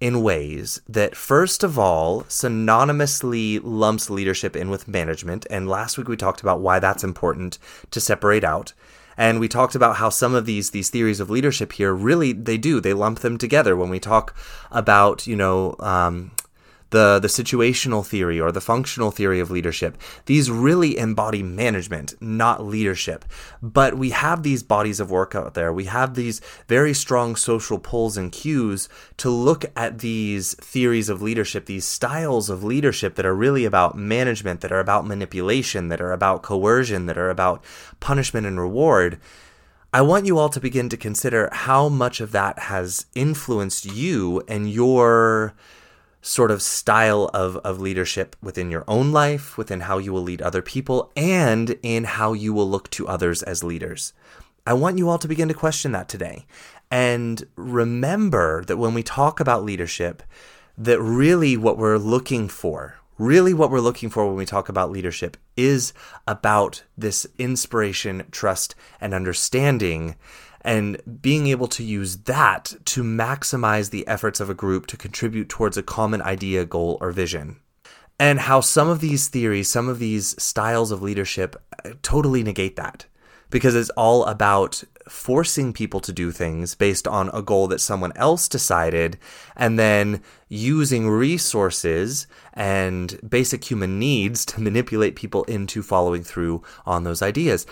[SPEAKER 1] in ways that, first of all, synonymously lumps leadership in with management. And last week we talked about why that's important to separate out. And we talked about how some of these these theories of leadership here really they do they lump them together when we talk about you know um, the, the situational theory or the functional theory of leadership. These really embody management, not leadership. But we have these bodies of work out there. We have these very strong social pulls and cues to look at these theories of leadership, these styles of leadership that are really about management, that are about manipulation, that are about coercion, that are about punishment and reward. I want you all to begin to consider how much of that has influenced you and your sort of style of, of leadership within your own life, within how you will lead other people, and in how you will look to others as leaders. I want you all to begin to question that today. And remember that when we talk about leadership, that really what we're looking for, really what we're looking for when we talk about leadership is about this inspiration, trust, and understanding and being able to use that to maximize the efforts of a group to contribute towards a common idea, goal, or vision. And how some of these theories, some of these styles of leadership uh, totally negate that because it's all about forcing people to do things based on a goal that someone else decided and then using resources and basic human needs to manipulate people into following through on those ideas.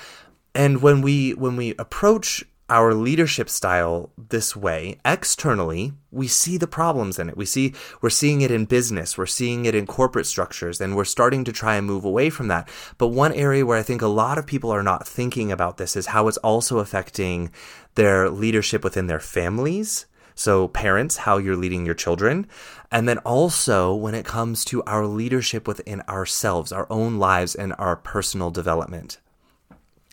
[SPEAKER 1] And when we when we approach our leadership style this way. Externally we see the problems in it. We see we're seeing it in business. We're seeing it in corporate structures and we're starting to try and move away from that. But one area where i think a lot of people are not thinking about this is how it's also affecting their leadership within their families. So, parents, how you're leading your children. And then also when it comes to our leadership within ourselves, our own lives, and our personal development.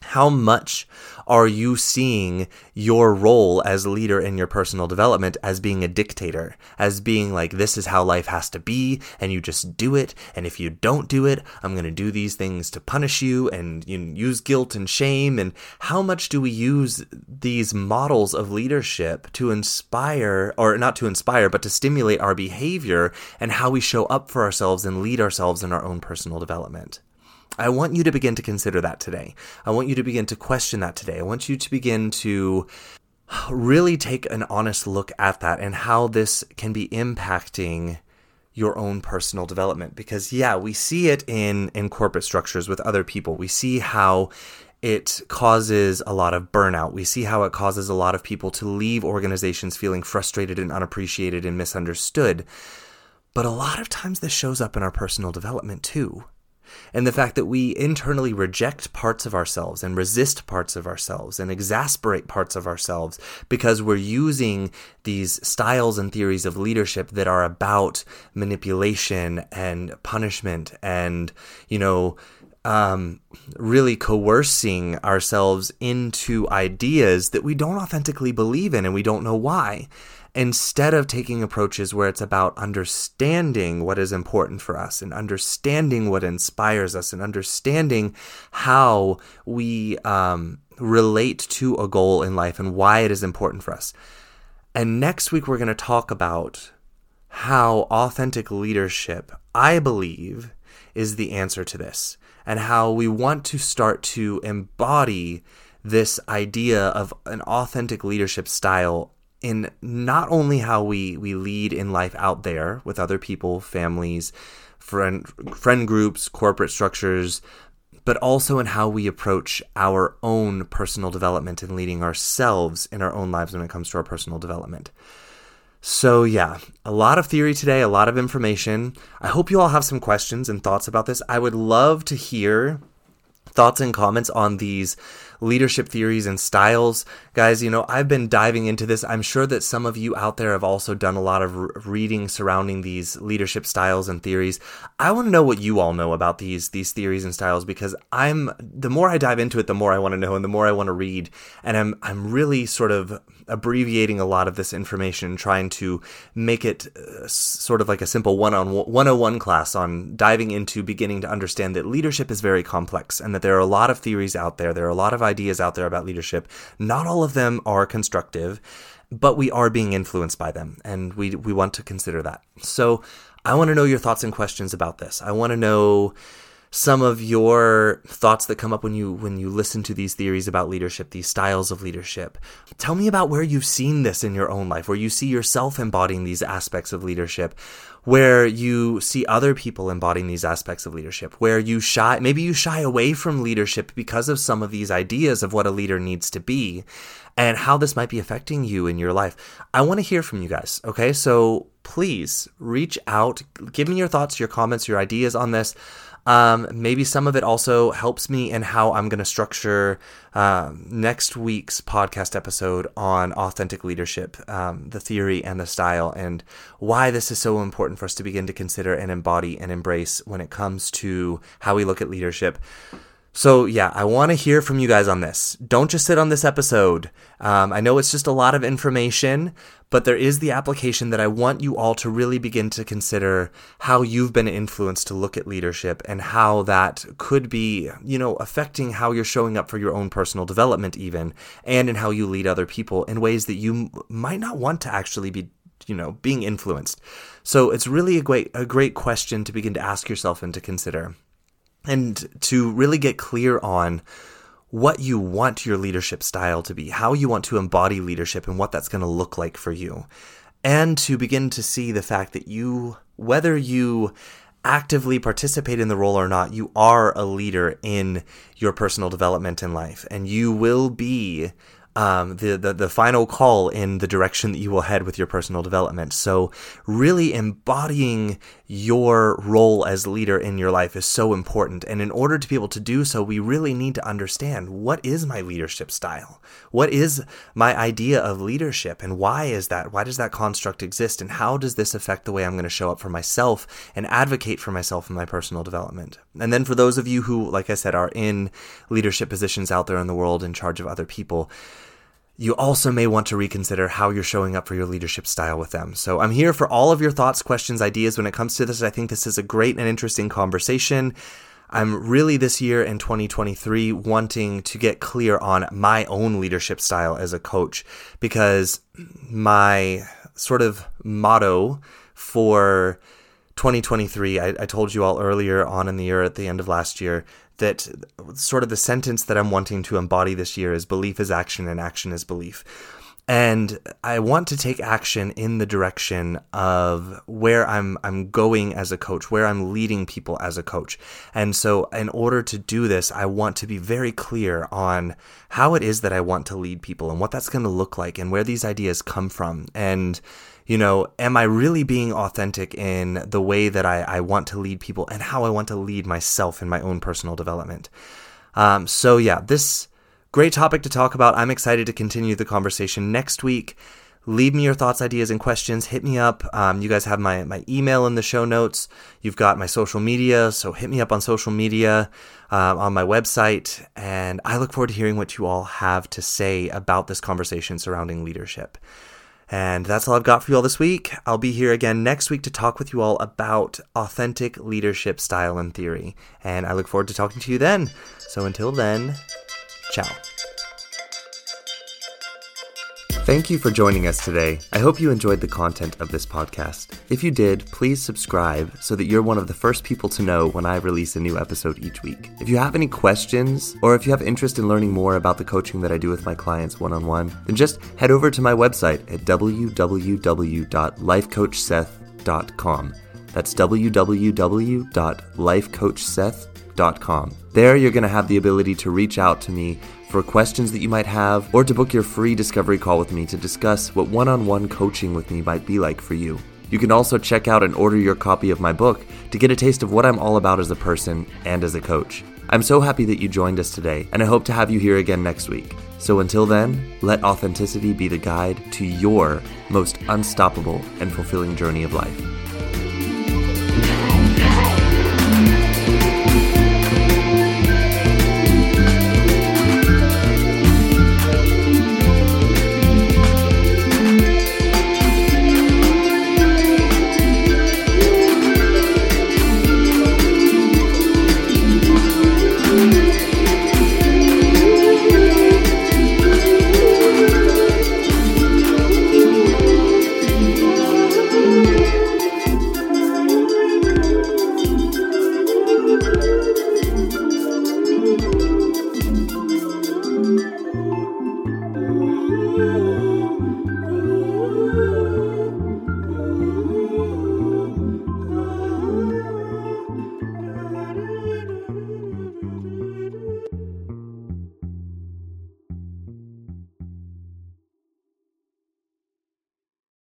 [SPEAKER 1] How much are you seeing your role as leader in your personal development as being a dictator, as being like, this is how life has to be, and you just do it, and if you don't do it, I'm going to do these things to punish you, and you use guilt and shame, and how much do we use these models of leadership to inspire, or not to inspire, but to stimulate our behavior and how we show up for ourselves and lead ourselves in our own personal development? I want you to begin to consider that today. I want you to begin to question that today. I want you to begin to really take an honest look at that and how this can be impacting your own personal development because yeah we see it in in corporate structures with other people we see how it causes a lot of burnout. We see how it causes a lot of people to leave organizations feeling frustrated and unappreciated and misunderstood. But a lot of times this shows up in our personal development too. And the fact that we internally reject parts of ourselves and resist parts of ourselves and exasperate parts of ourselves because we're using these styles and theories of leadership that are about manipulation and punishment and, you know, um, really coercing ourselves into ideas that we don't authentically believe in and we don't know why instead of taking approaches where it's about understanding what is important for us and understanding what inspires us and understanding how we um, relate to a goal in life and why it is important for us. And next week, we're going to talk about how authentic leadership, I believe, is the answer to this, and how we want to start to embody this idea of an authentic leadership style in not only how we we lead in life out there with other people, families, friend friend groups, corporate structures, but also in how we approach our own personal development and leading ourselves in our own lives when it comes to our personal development. So, yeah, a lot of theory today, a lot of information. I hope you all have some questions and thoughts about this. I would love to hear thoughts and comments on these leadership theories and styles. Guys, you know, I've been diving into this. I'm sure that some of you out there have also done a lot of reading surrounding these leadership styles and theories. I want to know what you all know about these these theories and styles because I'm the more I dive into it, the more I want to know and the more I want to read. And I'm I'm really sort of abbreviating a lot of this information, trying to make it uh, sort of like a simple one on 101 class on diving into beginning to understand that leadership is very complex and that there are a lot of theories out there. There are a lot of ideas out there about leadership. Not all of them are constructive, but we are being influenced by them, and we, we want to consider that. So I want to know your thoughts and questions about this. I want to know some of your thoughts that come up when you when you listen to these theories about leadership, these styles of leadership. Tell me about where you've seen this in your own life, where you see yourself embodying these aspects of leadership, where you see other people embodying these aspects of leadership, where you shy maybe you shy away from leadership because of some of these ideas of what a leader needs to be and how this might be affecting you in your life. I want to hear from you guys, okay? So please reach out, give me your thoughts, your comments, your ideas on this. Um, maybe some of it also helps me in how I'm going to structure uh, next week's podcast episode on authentic leadership, um, the theory and the style, and why this is so important for us to begin to consider and embody and embrace when it comes to how we look at leadership. So, yeah, I want to hear from you guys on this. Don't just sit on this episode. Um, I know it's just a lot of information, but there is the application that I want you all to really begin to consider how you've been influenced to look at leadership and how that could be, you know, affecting how you're showing up for your own personal development, even, and in how you lead other people in ways that you might not want to actually be you know being influenced so it's really a great a great question to begin to ask yourself and to consider and to really get clear on what you want your leadership style to be, how you want to embody leadership, and what that's going to look like for you. And to begin to see the fact that you, whether you actively participate in the role or not, you are a leader in your personal development in life, and you will be um, the, the the final call in the direction that you will head with your personal development. So, really embodying your role as leader in your life is so important. And in order to be able to do so, we really need to understand what is my leadership style, what is my idea of leadership, and why is that? Why does that construct exist, and how does this affect the way I'm going to show up for myself and advocate for myself in my personal development? And then for those of you who, like I said, are in leadership positions out there in the world in charge of other people you also may want to reconsider how you're showing up for your leadership style with them. So I'm here for all of your thoughts, questions, ideas when it comes to this. I think this is a great and interesting conversation. I'm really this year in 2023 wanting to get clear on my own leadership style as a coach because my sort of motto for 2023, I, I told you all earlier on in the year at the end of last year that sort of the sentence that I'm wanting to embody this year is belief is action and action is belief. and I want to take action in the direction of where I'm I'm going as a coach, where I'm leading people as a coach. And so in order to do this, I want to be very clear on how it is that I want to lead people and what that's going to look like and where these ideas come from. And you know, am I really being authentic in the way that I, I want to lead people and how I want to lead myself in my own personal development? Um, so yeah, this Great topic to talk about. I'm excited to continue the conversation next week. Leave me your thoughts, ideas, and questions. Hit me up. Um, you guys have my, my email in the show notes. You've got my social media, so hit me up on social media, uh, on my website. And I look forward to hearing what you all have to say about this conversation surrounding leadership. And that's all I've got for you all this week. I'll be here again next week to talk with you all about authentic leadership style and theory. And I look forward to talking to you then. So until then, Ciao. Thank you for joining us today. I hope you enjoyed the content of this podcast. If you did, please subscribe so that you're one of the first people to know when I release a new episode each week. If you have any questions, or if you have interest in learning more about the coaching that I do with my clients one on one, then just head over to my website at www.lifecoachseth.com. That's www.lifecoachseth.com there, you're going to have the ability to reach out to me for questions that you might have or to book your free discovery call with me to discuss what one on one coaching with me might be like for you. You can also check out and order your copy of my book to get a taste of what I'm all about as a person and as a coach. I'm so happy that you joined us today, and I hope to have you here again next week. So until then, let authenticity be the guide to your most unstoppable and fulfilling journey of life.